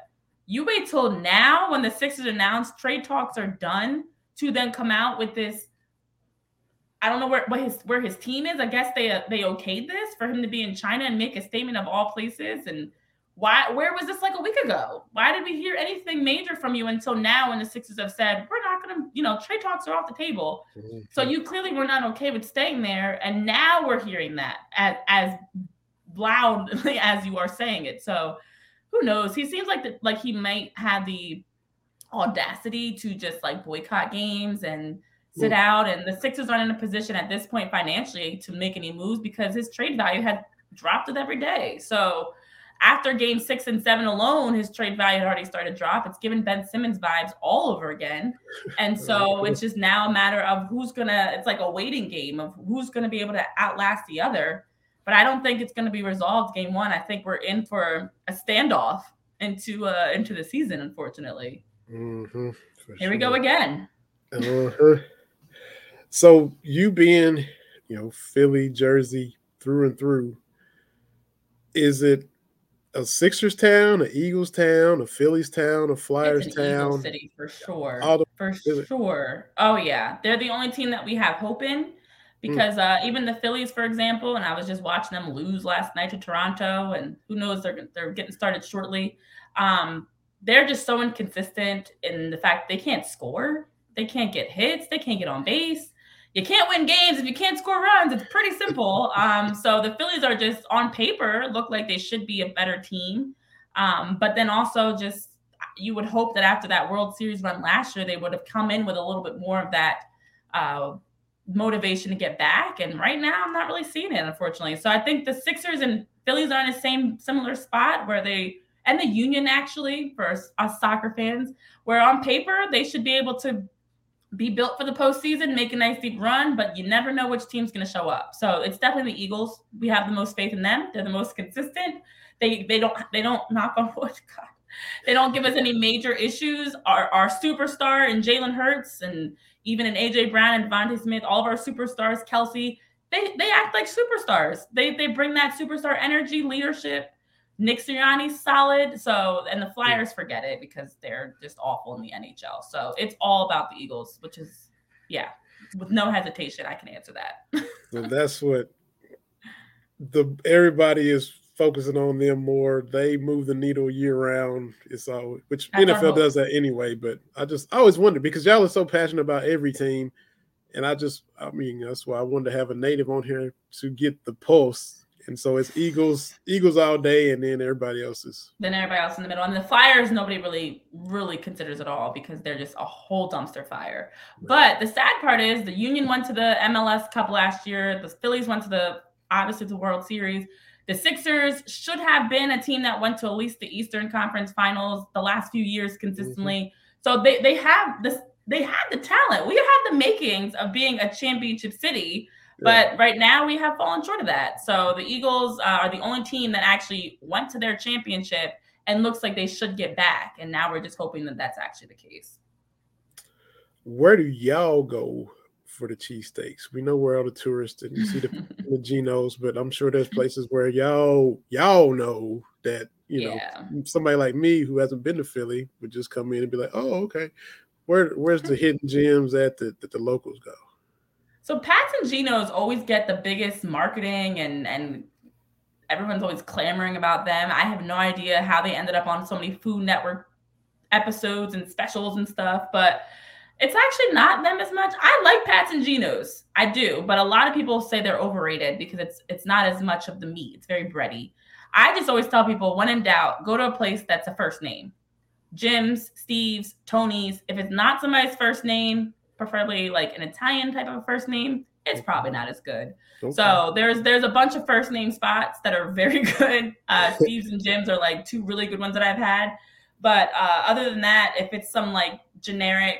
you wait till now when the Sixers announced trade talks are done to then come out with this. I don't know where what his where his team is. I guess they they okayed this for him to be in China and make a statement of all places. And why? Where was this like a week ago? Why did we hear anything major from you until now? When the Sixers have said we're not going to, you know, trade talks are off the table. Mm-hmm. So you clearly were not okay with staying there, and now we're hearing that as as loudly as you are saying it. So who knows? He seems like the, like he might have the audacity to just like boycott games and sit out. And the Sixers aren't in a position at this point financially to make any moves because his trade value had dropped with every day. So after game six and seven alone, his trade value had already started to drop. It's given Ben Simmons vibes all over again. And so it's just now a matter of who's gonna, it's like a waiting game of who's gonna be able to outlast the other but I don't think it's going to be resolved game one. I think we're in for a standoff into uh into the season, unfortunately. Mm-hmm, Here sure. we go again. Uh-huh. So you being, you know, Philly, Jersey through and through, is it a Sixers town, a Eagles town, a Phillies town, a Flyers town? City for sure. The, for sure. Oh yeah, they're the only team that we have hope in Mm. because mm. uh, even the Phillies, for example, and I was just watching them lose last night to Toronto, and who knows they're they're getting started shortly. Um, they're just so inconsistent in the fact they can't score, they can't get hits, they can't get on base. You can't win games if you can't score runs. It's pretty simple. Um, so the Phillies are just on paper look like they should be a better team, um, but then also just you would hope that after that World Series run last year, they would have come in with a little bit more of that. Uh, motivation to get back. And right now, I'm not really seeing it, unfortunately. So I think the Sixers and Phillies are in the same similar spot where they, and the Union actually, for us, soccer fans, where on paper they should be able to be built for the postseason, make a nice deep run, but you never know which team's going to show up. So it's definitely the Eagles. We have the most faith in them. They're the most consistent. They they don't they don't knock on wood. God, they don't give us any major issues. Our our superstar and Jalen Hurts and even in AJ Brown and DeVonta Smith, all of our superstars, Kelce, they they act like superstars. They they bring that superstar energy, leadership. Nick Sirianni's solid. So and the Flyers forget it because they're just awful in the NHL. So it's all about the Eagles, which is yeah, with no hesitation, I can answer that. well, that's what the everybody is focusing on them more. They move the needle year round. It's all which That's NFL does that anyway. But I just I always wonder because y'all are so passionate about every team, and I just I mean that's why I wanted to have a native on here to get the pulse. And so it's Eagles, Eagles all day, and then everybody else is. Then everybody else in the middle, and the Flyers nobody really really considers at all because they're just a whole dumpster fire. Right. But the sad part is the Union went to the MLS Cup last year. The Phillies went to the obviously the World Series. The Sixers should have been a team that went to at least the Eastern Conference Finals the last few years consistently. Mm-hmm. So they they have this they had the talent. We have the makings of being a championship city, but right now we have fallen short of that. So the Eagles uh, are the only team that actually went to their championship and looks like they should get back. And now we're just hoping that that's actually the case. Where do y'all go for the cheesesteaks. We know where all the tourists and you see the, the Genos, but I'm sure there's places where y'all y'all know that you yeah. know somebody like me who hasn't been to Philly would just come in and be like, oh okay, where where's the hidden gems at that, that the locals go? So Pat's and Geno's always get the biggest marketing and and everyone's always clamoring about them. I have no idea how they ended up on so many Food Network episodes and specials and stuff, but it's actually not them as much. I like Pat's and Geno's. I do, but a lot of people say they're overrated because it's it's not as much of the meat. It's very bready. I just always tell people when in doubt, go to a place that's a first name. Jim's, Steve's, Tony's. If it's not somebody's first name, preferably like an Italian type of a first name, it's probably not as good. Okay. So there's there's a bunch of first name spots that are very good. Uh, Steve's and Jim's are like two really good ones that I've had. But uh, other than that, if it's some like generic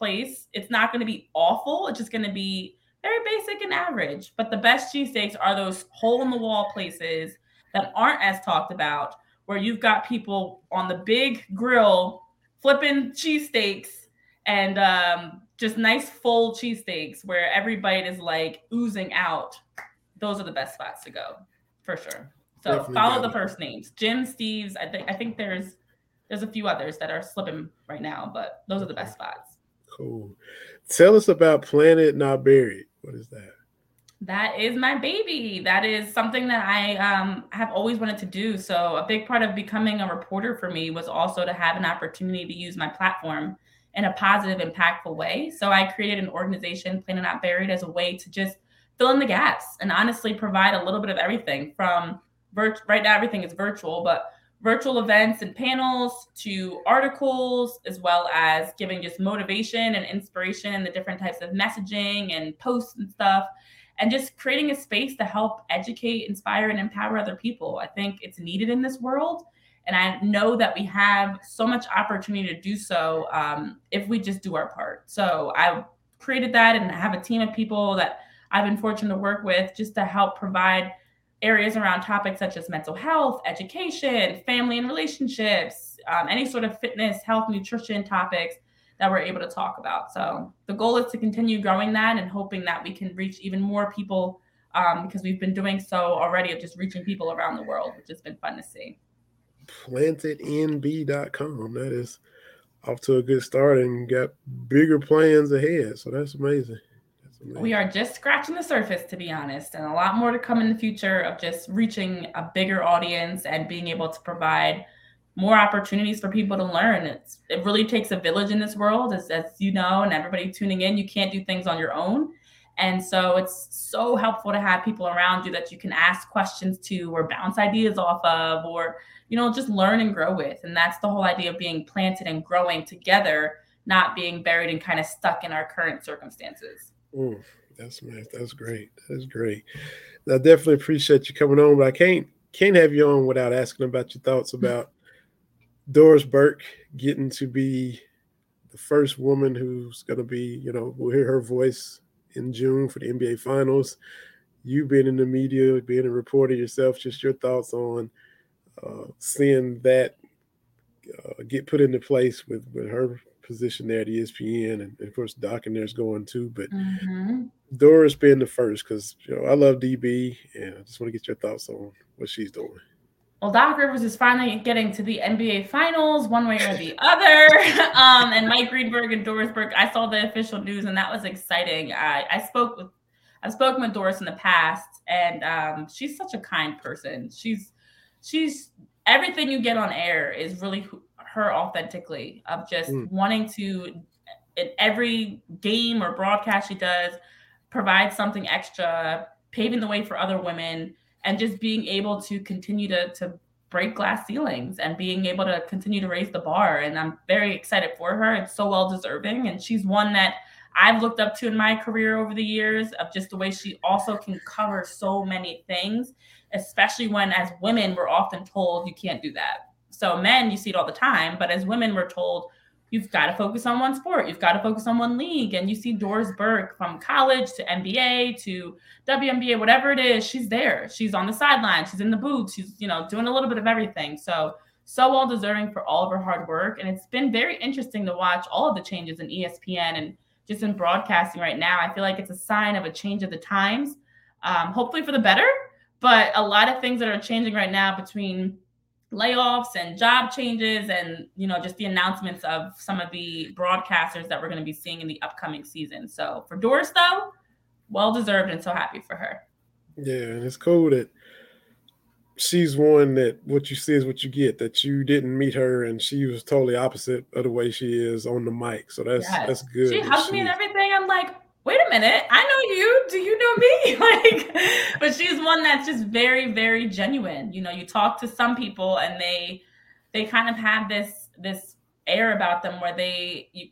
place. It's not going to be awful. It's just going to be very basic and average. But the best cheesesteaks are those hole in the wall places that aren't as talked about, where you've got people on the big grill flipping cheesesteaks and um, just nice full cheesesteaks where every bite is like oozing out. Those are the best spots to go for sure. So Definitely follow the first names. Jim, Steve's. I think I think there's there's a few others that are slipping right now, but those are the best spots. Cool. Tell us about Planted Not Buried. What is that? That is my baby. That is something that I um, have always wanted to do. So, a big part of becoming a reporter for me was also to have an opportunity to use my platform in a positive, impactful way. So, I created an organization, Planted Not Buried, as a way to just fill in the gaps and honestly provide a little bit of everything from virt- right now, everything is virtual, but virtual events and panels to articles, as well as giving just motivation and inspiration and the different types of messaging and posts and stuff, and just creating a space to help educate, inspire, and empower other people. I think it's needed in this world. And I know that we have so much opportunity to do so um, if we just do our part. So I created that and have a team of people that I've been fortunate to work with just to help provide areas around topics such as mental health, education, family and relationships, um, any sort of fitness, health, nutrition topics that we're able to talk about. So the goal is to continue growing that and hoping that we can reach even more people um, because we've been doing so already of just reaching people around the world, which has been fun to see. Plantednb.com. That is off to a good start and got bigger plans ahead. So that's amazing. We are just scratching the surface, to be honest, and a lot more to come in the future of just reaching a bigger audience and being able to provide more opportunities for people to learn. It's it really takes a village in this world, as, as you know, and everybody tuning in. You can't do things on your own. And so it's so helpful to have people around you that you can ask questions to or bounce ideas off of or, you know, just learn and grow with. And that's the whole idea of being planted and growing together, not being buried and kind of stuck in our current circumstances. Mm, that's nice. That's great. That's great. I definitely appreciate you coming on, but I can't can't have you on without asking about your thoughts about Doris Burke getting to be the first woman who's going to be, you know, we'll hear her voice in June for the NBA Finals. You being in the media, being a reporter yourself, just your thoughts on uh, seeing that uh, get put into place with with her position there at ESPN, and, and of course Doc and there's going too. But mm-hmm. Doris being the first, because you know I love DB, and I just want to get your thoughts on what she's doing. Well, Doc Rivers is finally getting to the NBA Finals, one way or the other. um, and Mike Greenberg and Doris Burke, I saw the official news, and that was exciting. I, I spoke with, I've spoken with Doris in the past, and um, she's such a kind person. She's, she's everything you get on air is really her authentically of just mm. wanting to in every game or broadcast she does provide something extra paving the way for other women and just being able to continue to to break glass ceilings and being able to continue to raise the bar. And i'm very excited for her. It's so well deserving and she's one that i've looked up to in my career over the years of just the way she also can cover so many things especially when as women we're often told you can't do that. So men, you see it all the time, but as women, we're told you've got to focus on one sport, you've got to focus on one league. And you see Doris Burke from college to NBA to WNBA, whatever it is, she's there. She's on the sideline, she's in the booth, she's you know doing a little bit of everything. So so well deserving for all of her hard work. And it's been very interesting to watch all of the changes in ESPN and just in broadcasting right now. I feel like it's a sign of a change of the times, um, hopefully for the better. But a lot of things that are changing right now between layoffs and job changes and you know just the announcements of some of the broadcasters that we're going to be seeing in the upcoming season. So for doris though well deserved and so happy for her. Yeah and it's cool that she's one that what you see is what you get that you didn't meet her and she was totally opposite of the way she is on the mic. So that's yes. that's good she hugged me and everything. I'm like wait a minute, I know you. Do you know me? like, but she's one that's just very, very genuine. You know, you talk to some people and they they kind of have this this air about them where they you,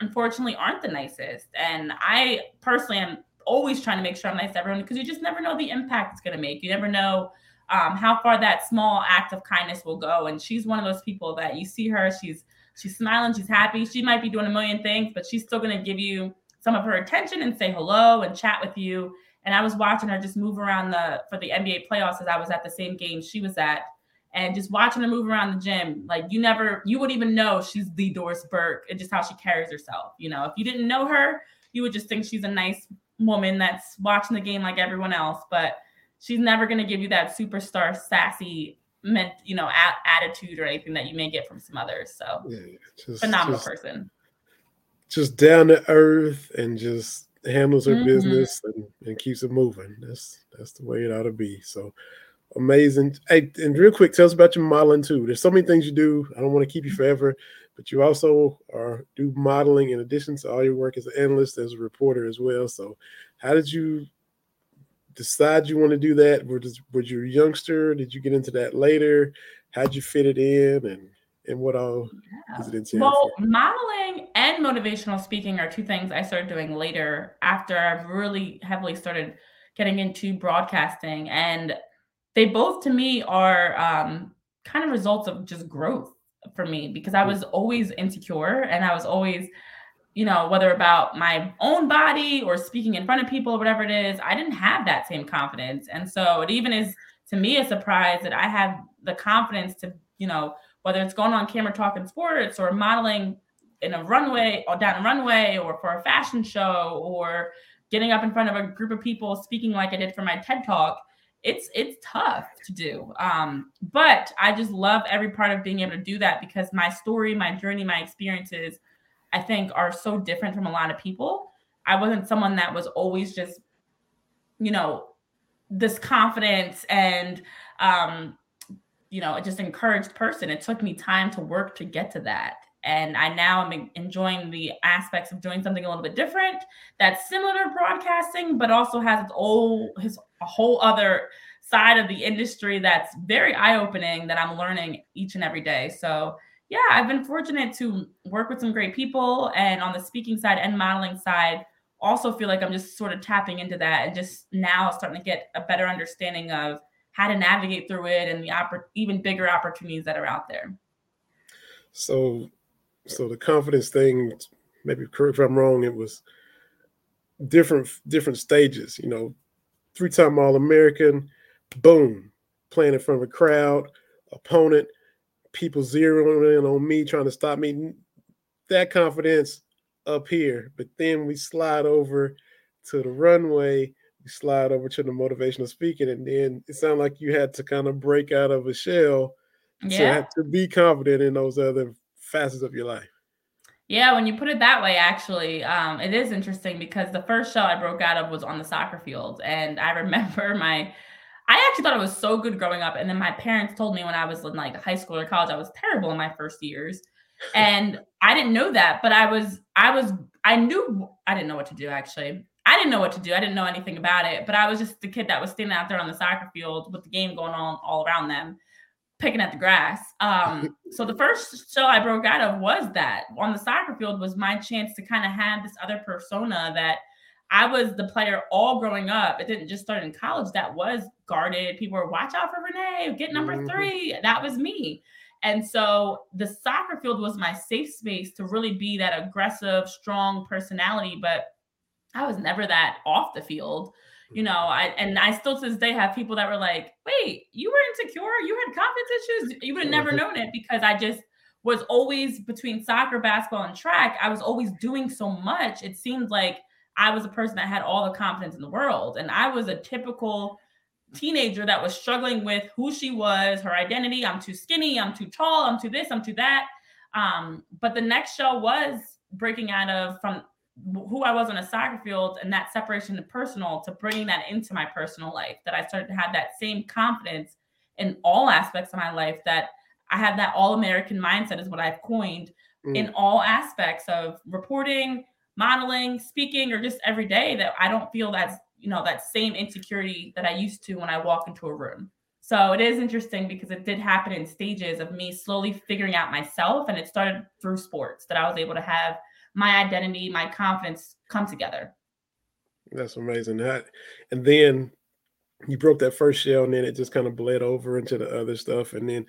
unfortunately aren't the nicest. And I personally am always trying to make sure I'm nice to everyone because you just never know the impact it's going to make. You never know um, how far that small act of kindness will go. And she's one of those people that you see her, she's she's smiling, she's happy. She might be doing a million things, but she's still going to give you some of her attention and say hello and chat with you. And I was watching her just move around the for the NBA playoffs as I was at the same game she was at, and just watching her move around the gym. Like you never, you wouldn't even know she's the Doris Burke and just how she carries herself. You know, if you didn't know her, you would just think she's a nice woman that's watching the game like everyone else. But she's never going to give you that superstar sassy meant you know a- attitude or anything that you may get from some others. So yeah, just, phenomenal just, person just down to earth and just handles her mm-hmm. business and, and keeps it moving. That's that's the way it ought to be. So amazing. Hey, and real quick, tell us about your modeling too. There's so many things you do. I don't want to keep you forever, but you also are do modeling in addition to all your work as an analyst, as a reporter as well. So, how did you decide you want to do that? Were, were you a youngster? Did you get into that later? How'd you fit it in? And and what all yeah. does it? Well, for? modeling and motivational speaking are two things I started doing later after I've really heavily started getting into broadcasting. And they both to me are um, kind of results of just growth for me because I was always insecure and I was always, you know, whether about my own body or speaking in front of people, or whatever it is, I didn't have that same confidence. And so it even is to me a surprise that I have the confidence to, you know, whether it's going on camera talking sports or modeling in a runway or down a runway or for a fashion show or getting up in front of a group of people speaking like I did for my TED talk. It's it's tough to do. Um, but I just love every part of being able to do that because my story, my journey, my experiences, I think are so different from a lot of people. I wasn't someone that was always just, you know, this confidence and um, you know, just encouraged person. It took me time to work to get to that. And I now am enjoying the aspects of doing something a little bit different that's similar to broadcasting, but also has its old his a whole other side of the industry that's very eye-opening that I'm learning each and every day. So yeah, I've been fortunate to work with some great people and on the speaking side and modeling side, also feel like I'm just sort of tapping into that and just now starting to get a better understanding of how to navigate through it and the oppor- even bigger opportunities that are out there. So, so the confidence thing, maybe correct if I'm wrong, it was different different stages. You know, three time All American, boom, playing in front of a crowd, opponent, people zeroing in on me, trying to stop me. That confidence up here, but then we slide over to the runway you slide over to the motivational speaking, and then it sounded like you had to kind of break out of a shell yeah. to, to be confident in those other facets of your life. Yeah, when you put it that way, actually, um, it is interesting because the first show I broke out of was on the soccer field, and I remember my. I actually thought it was so good growing up, and then my parents told me when I was in like high school or college, I was terrible in my first years, and I didn't know that, but I was, I was, I knew I didn't know what to do actually. I didn't know what to do. I didn't know anything about it, but I was just the kid that was standing out there on the soccer field with the game going on all around them, picking at the grass. Um, so the first show I broke out of was that on the soccer field was my chance to kind of have this other persona that I was the player all growing up. It didn't just start in college. That was guarded. People were watch out for Renee, get number mm-hmm. three. That was me. And so the soccer field was my safe space to really be that aggressive, strong personality, but I was never that off the field, you know. I and I still to this day have people that were like, "Wait, you were insecure? You had confidence issues? You would have never known it because I just was always between soccer, basketball, and track. I was always doing so much. It seemed like I was a person that had all the confidence in the world, and I was a typical teenager that was struggling with who she was, her identity. I'm too skinny. I'm too tall. I'm too this. I'm too that. Um, but the next show was breaking out of from who I was on a soccer field and that separation to personal to bringing that into my personal life, that I started to have that same confidence in all aspects of my life, that I have that all American mindset, is what I've coined mm. in all aspects of reporting, modeling, speaking, or just every day that I don't feel that's, you know, that same insecurity that I used to when I walk into a room. So it is interesting because it did happen in stages of me slowly figuring out myself. And it started through sports that I was able to have my identity, my confidence come together. That's amazing. That and then you broke that first shell, and then it just kind of bled over into the other stuff. And then,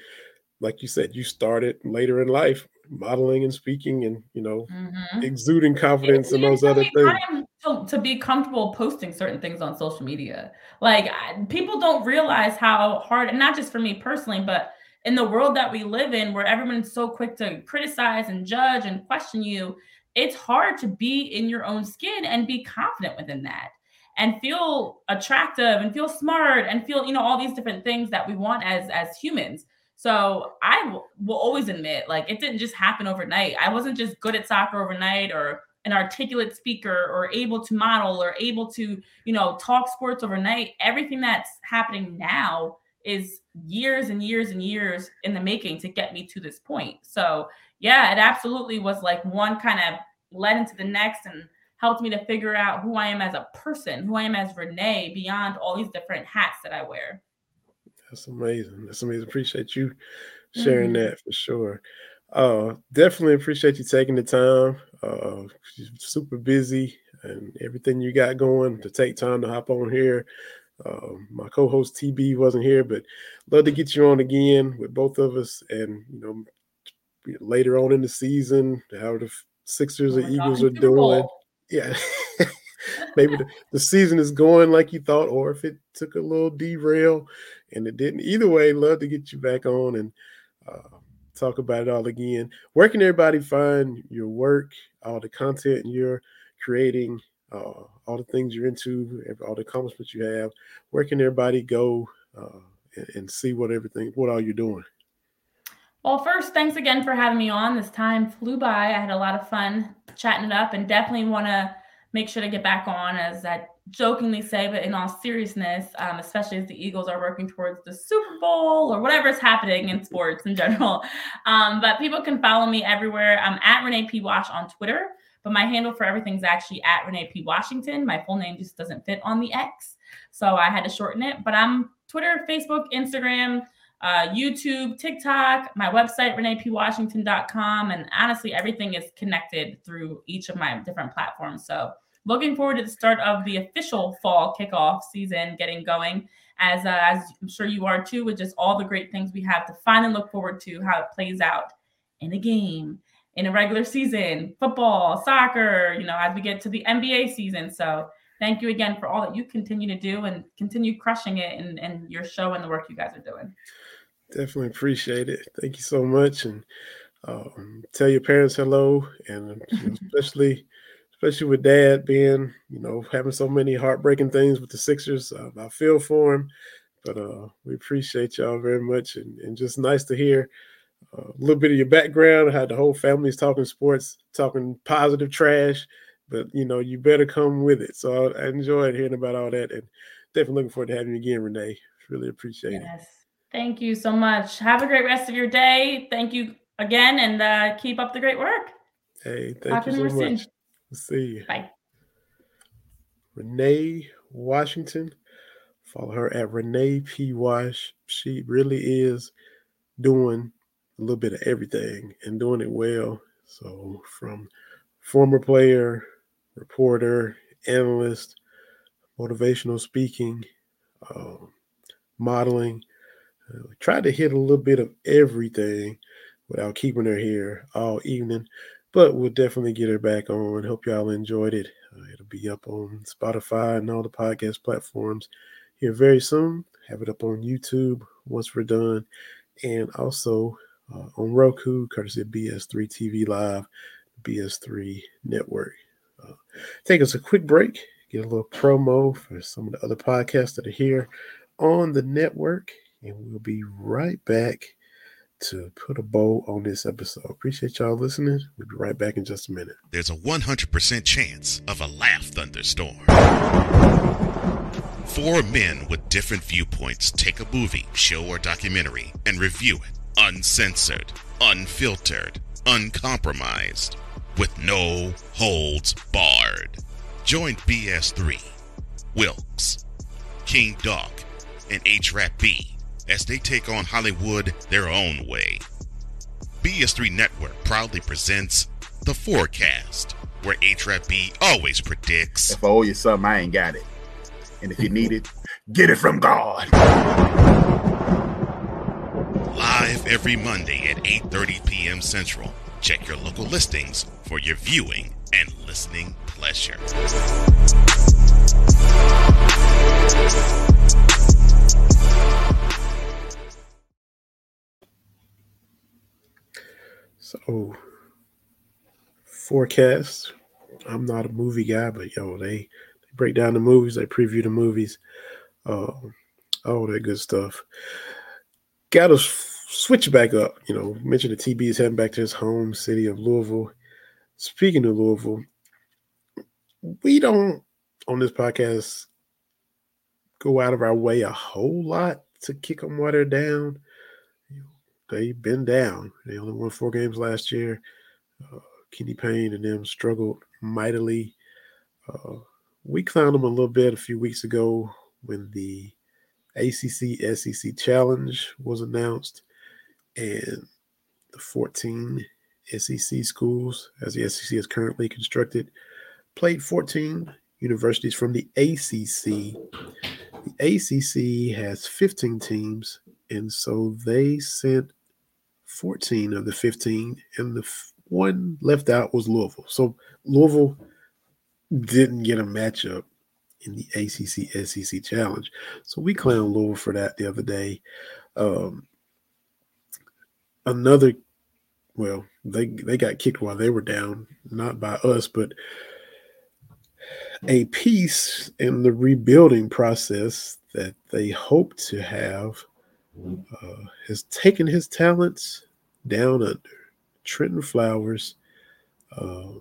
like you said, you started later in life modeling and speaking, and you know, mm-hmm. exuding confidence in those other things. To, to be comfortable posting certain things on social media, like people don't realize how hard, and not just for me personally, but in the world that we live in, where everyone's so quick to criticize and judge and question you, it's hard to be in your own skin and be confident within that and feel attractive and feel smart and feel you know all these different things that we want as as humans so I w- will always admit like it didn't just happen overnight i wasn't just good at soccer overnight or an articulate speaker or able to model or able to, you know, talk sports overnight. Everything that's happening now is years and years and years in the making to get me to this point. So, yeah, it absolutely was like one kind of led into the next and helped me to figure out who I am as a person, who I am as Renee beyond all these different hats that I wear. That's amazing. That's amazing. Appreciate you sharing mm-hmm. that for sure. Uh, definitely appreciate you taking the time. Uh, super busy and everything you got going to take time to hop on here. Uh, my co-host TB wasn't here, but love to get you on again with both of us. And you know, later on in the season, how the Sixers oh or Eagles God, are doing. Yeah, maybe the, the season is going like you thought, or if it took a little derail and it didn't. Either way, love to get you back on and uh, talk about it all again. Where can everybody find your work, all the content you're creating, uh, all the things you're into, all the accomplishments you have? Where can everybody go uh, and, and see what everything, what all you're doing? Well, first, thanks again for having me on. This time flew by. I had a lot of fun chatting it up and definitely want to make sure to get back on as I jokingly say, but in all seriousness, um, especially as the Eagles are working towards the Super Bowl or whatever is happening in sports in general. Um, but people can follow me everywhere. I'm at Renee P. Wash on Twitter, but my handle for everything is actually at Renee P. Washington. My full name just doesn't fit on the X. So I had to shorten it. But I'm Twitter, Facebook, Instagram, uh, YouTube, TikTok, my website, reneepwashington.com. And honestly, everything is connected through each of my different platforms. So looking forward to the start of the official fall kickoff season getting going. As uh, as I'm sure you are too, with just all the great things we have to finally look forward to how it plays out in a game, in a regular season, football, soccer. You know, as we get to the NBA season. So thank you again for all that you continue to do and continue crushing it and and your show and the work you guys are doing. Definitely appreciate it. Thank you so much, and um, tell your parents hello, and especially especially with dad being, you know, having so many heartbreaking things with the Sixers. Uh, I feel for him, but uh, we appreciate y'all very much, and, and just nice to hear uh, a little bit of your background. How the whole family's talking sports, talking positive trash, but you know, you better come with it. So I, I enjoyed hearing about all that, and definitely looking forward to having you again, Renee. Really appreciate yes. it. Thank you so much. Have a great rest of your day. Thank you again, and uh, keep up the great work. Hey, thank Talk you so much. Soon. See you. Bye. Renee Washington. Follow her at Renee P. Wash. She really is doing a little bit of everything and doing it well. So, from former player, reporter, analyst, motivational speaking, uh, modeling, uh, tried to hit a little bit of everything without keeping her here all evening. But we'll definitely get her back on. Hope y'all enjoyed it. Uh, it'll be up on Spotify and all the podcast platforms here very soon. Have it up on YouTube once we're done, and also uh, on Roku, courtesy of BS3 TV Live, BS3 Network. Uh, take us a quick break, get a little promo for some of the other podcasts that are here on the network, and we'll be right back to put a bow on this episode. Appreciate y'all listening. We'll be right back in just a minute. There's a 100% chance of a laugh thunderstorm. Four men with different viewpoints take a movie, show, or documentary and review it uncensored, unfiltered, uncompromised, with no holds barred. Join BS3, Wilkes, King Dog, and H-Rap B as they take on Hollywood their own way. BS3 Network proudly presents The Forecast, where HRAP always predicts If I owe you something, I ain't got it. And if you need it, get it from God. Live every Monday at 8:30 p.m. Central. Check your local listings for your viewing and listening pleasure. So, forecast. I'm not a movie guy, but yo, they, they break down the movies, they preview the movies, uh, all that good stuff. Got to switch back up. You know, mention the TB is heading back to his home city of Louisville. Speaking of Louisville, we don't on this podcast go out of our way a whole lot to kick them while they're down. They've been down. They only won four games last year. Uh, Kenny Payne and them struggled mightily. Uh, we clowned them a little bit a few weeks ago when the ACC SEC Challenge was announced, and the 14 SEC schools, as the SEC is currently constructed, played 14 universities from the ACC. The ACC has 15 teams, and so they sent 14 of the 15, and the one left out was Louisville. So Louisville didn't get a matchup in the ACC SEC Challenge. So we clowned Louisville for that the other day. Um, another, well, they they got kicked while they were down, not by us, but a piece in the rebuilding process that they hope to have uh, has taken his talents down under. Trenton Flowers uh,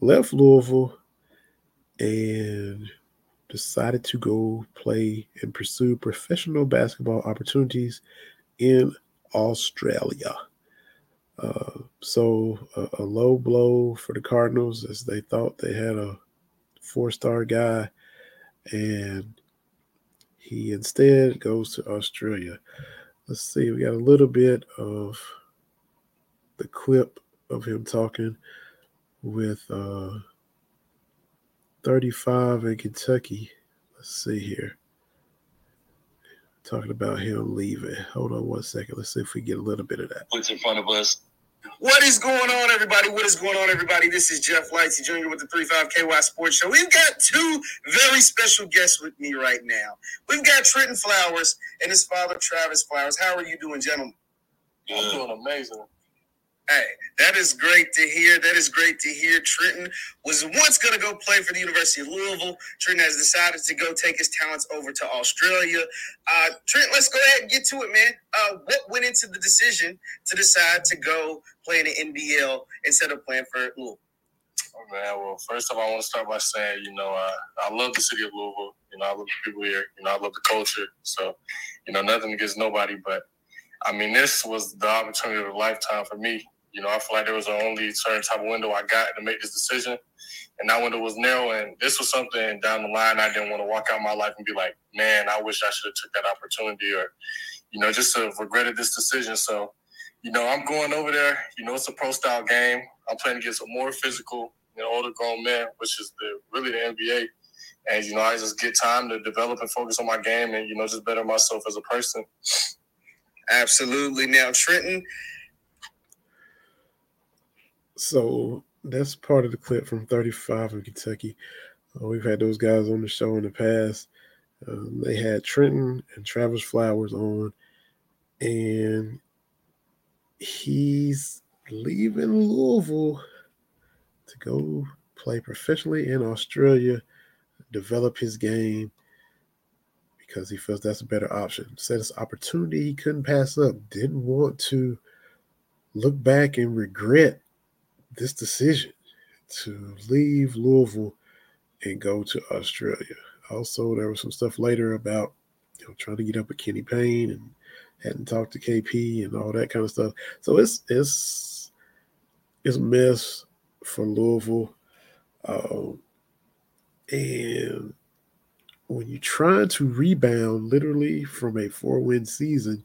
left Louisville and decided to go play and pursue professional basketball opportunities in Australia. Uh, so a, a, low blow for the Cardinals as they thought they had a four-star guy, and he instead goes to Australia. Let's see, we got a little bit of the clip of him talking with uh, 35 in Kentucky. Let's see here. Talking about him leaving. Hold on one second. Let's see if we get a little bit of that. What's in front of us? What is going on, everybody? What is going on, everybody? This is Jeff Lightsey Jr. with the 35 KY Sports Show. We've got two very special guests with me right now. We've got Trenton Flowers and his father, Travis Flowers. How are you doing, gentlemen? I'm doing amazing. Hey, that is great to hear. That is great to hear. Trenton was once going to go play for the University of Louisville. Trenton has decided to go take his talents over to Australia. Uh, Trent, let's go ahead and get to it, man. Uh, what went into the decision to decide to go play in the NBL instead of playing for Louisville? Oh, man, well, first of all, I want to start by saying, you know, I love the city of Louisville. You know, I love the people here. You know, I love the culture. So, you know, nothing against nobody, but I mean, this was the opportunity of a lifetime for me. You know, I feel like there was the only certain type of window I got to make this decision, and that window was narrow. And this was something down the line I didn't want to walk out my life and be like, man, I wish I should have took that opportunity, or you know, just to have regretted this decision. So, you know, I'm going over there. You know, it's a pro style game. I'm playing against a more physical, you know, older grown men, which is the really the NBA. And you know, I just get time to develop and focus on my game, and you know, just better myself as a person. Absolutely. Now, Trenton, so that's part of the clip from 35 in Kentucky. Uh, we've had those guys on the show in the past. Um, they had Trenton and Travis Flowers on, and he's leaving Louisville to go play professionally in Australia, develop his game because he feels that's a better option. Said it's opportunity he couldn't pass up. Didn't want to look back and regret this decision to leave Louisville and go to Australia. Also, there was some stuff later about you know trying to get up with Kenny Payne and hadn't talked to KP and all that kind of stuff. So it's it's it's a mess for Louisville. Um, and when you're trying to rebound literally from a four win season,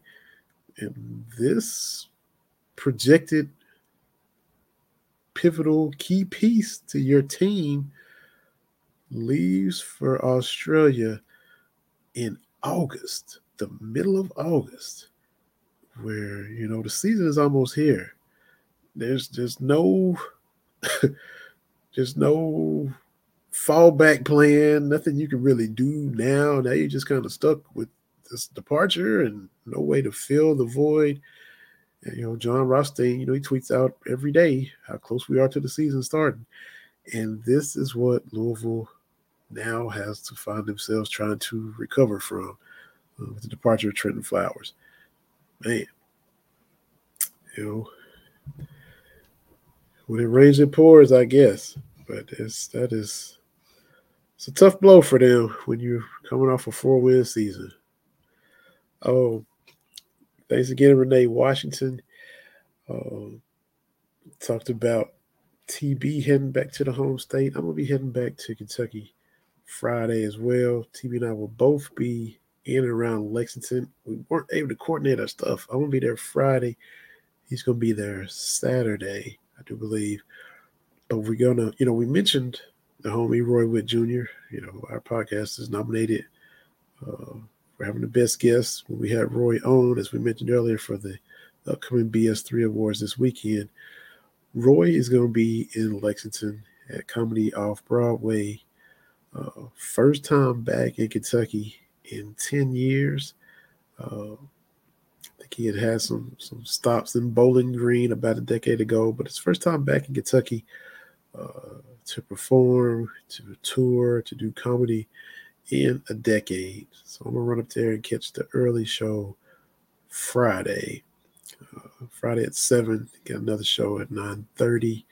and this projected pivotal key piece to your team leaves for Australia in August, the middle of August, where you know the season is almost here. There's just no there's no fallback plan, nothing you can really do now. Now you're just kind of stuck with this departure and no way to fill the void. You know, Jon Rothstein, you know, he tweets out every day how close we are to the season starting. And this is what Louisville now has to find themselves trying to recover from uh, with the departure of Trenton Flowers. Man, you know, when it rains, it pours, I guess. But it's that is it's a tough blow for them when you're coming off a four win season. Oh, thanks again, Renee Washington. Uh, talked about TB heading back to the home state. I'm gonna be heading back to Kentucky Friday as well. TB and I will both be in and around Lexington. We weren't able to coordinate our stuff. I'm gonna be there Friday. He's gonna be there Saturday, I do believe. But we're gonna, you know, we mentioned the homie Roy Witt Jr. You know, our podcast is nominated uh, for having the best guests. When we had Roy on, as we mentioned earlier, for the upcoming BS3 awards this weekend. Roy is going to be in Lexington at Comedy Off Broadway. Uh, first time back in Kentucky in 10 years. Uh, I think he had had some, some stops in Bowling Green about a decade ago, but it's first time back in Kentucky uh, to perform, to tour, to do comedy in a decade. So I'm to run up there and catch the early show Friday. Uh, Friday at 7, got another show at 9.30.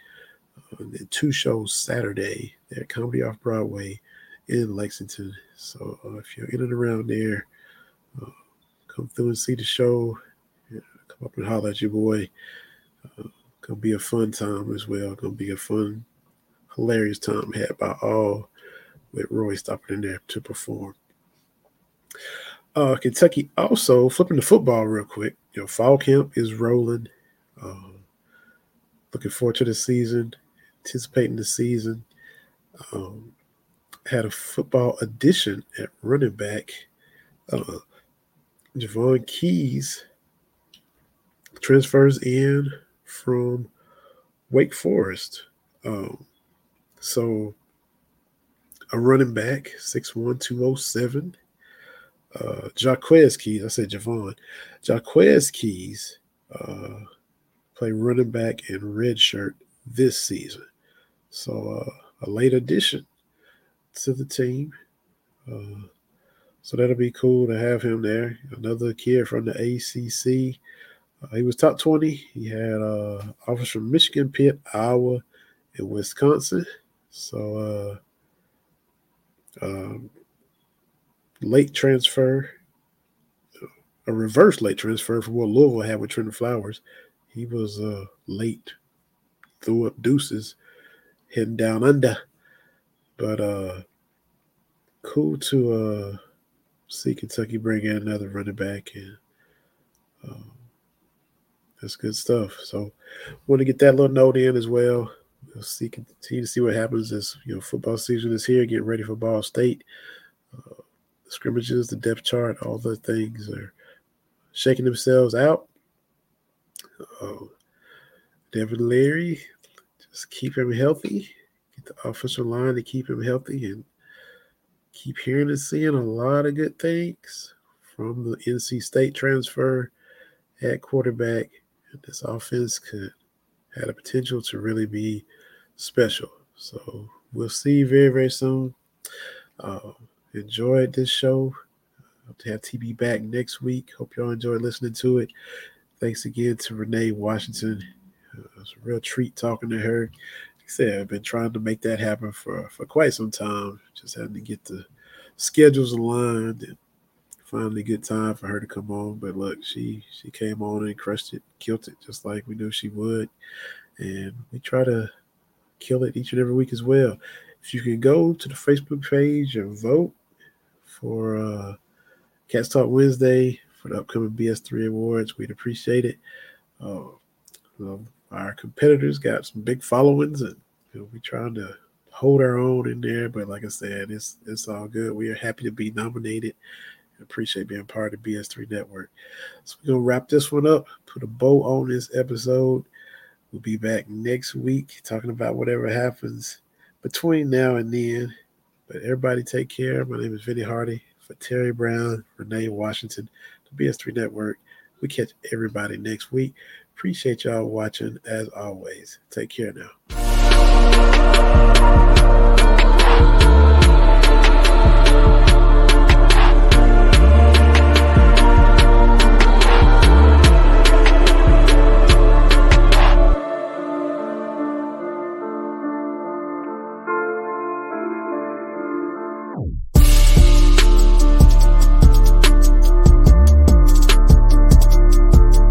Uh, and then two shows Saturday at Comedy Off Broadway in Lexington. So uh, if you're in and around there, uh, come through and see the show. Yeah, come up and holler at your boy. Uh, gonna be a fun time as well. Gonna be a fun, hilarious time had by all with Roy stopping in there to perform. Uh, Kentucky also flipping the football real quick. You know, fall camp is rolling. Uh, looking forward to the season, anticipating the season. Um, had a football addition at running back. Uh, Javon Keys transfers in from Wake Forest. Um, so a running back, 61207. Uh, Jaquez Keys, I said Javon. Jaquez Keys uh, play running back in red shirt this season. So uh, a late addition to the team. Uh, so that'll be cool to have him there. Another kid from the ACC. Uh, he was top 20. He had uh, offers from Michigan, Pitt, Iowa, and Wisconsin. So uh, um, late transfer, a reverse late transfer from what Louisville had with Trentyn Flowers. He was uh, late, threw up deuces, heading down under. But uh, cool to uh, see Kentucky bring in another running back, and uh, that's good stuff. So, want to get that little note in as well. We'll see, continue to see what happens as you know football season is here. Getting ready for Ball State. Uh, scrimmages, the depth chart, all the things are shaking themselves out. Uh, Devin Leary, just keep him healthy. Get the offensive line to keep him healthy and keep hearing and seeing a lot of good things from the NC State transfer at quarterback. This offense could have a potential to really be special. So we'll see you very, very soon. Uh, enjoyed this show. Hope to have TB back next week. Hope y'all enjoyed listening to it. Thanks again to Renee Washington. Uh, it was a real treat talking to her. Like I said, I've been trying to make that happen for, for quite some time. Just having to get the schedules aligned and finally good time for her to come on. But look, she she came on and crushed it, killed it just like we knew she would. And we try to kill it each and every week as well. If you can go to the Facebook page and vote for uh, Cats Talk Wednesday for the upcoming BS3 awards, we'd appreciate it. Uh, well, our competitors got some big followings, and you know, we trying to hold our own in there. But like I said, it's it's all good. We are happy to be nominated. Appreciate being part of the BS3 network. So we're gonna wrap this one up. Put a bow on this episode. We'll be back next week talking about whatever happens between now and then. But everybody take care. My name is Vinny Hardy for Terry Brown, Renee Washington, the BS3 Network. We catch everybody next week. Appreciate y'all watching as always. Take care now.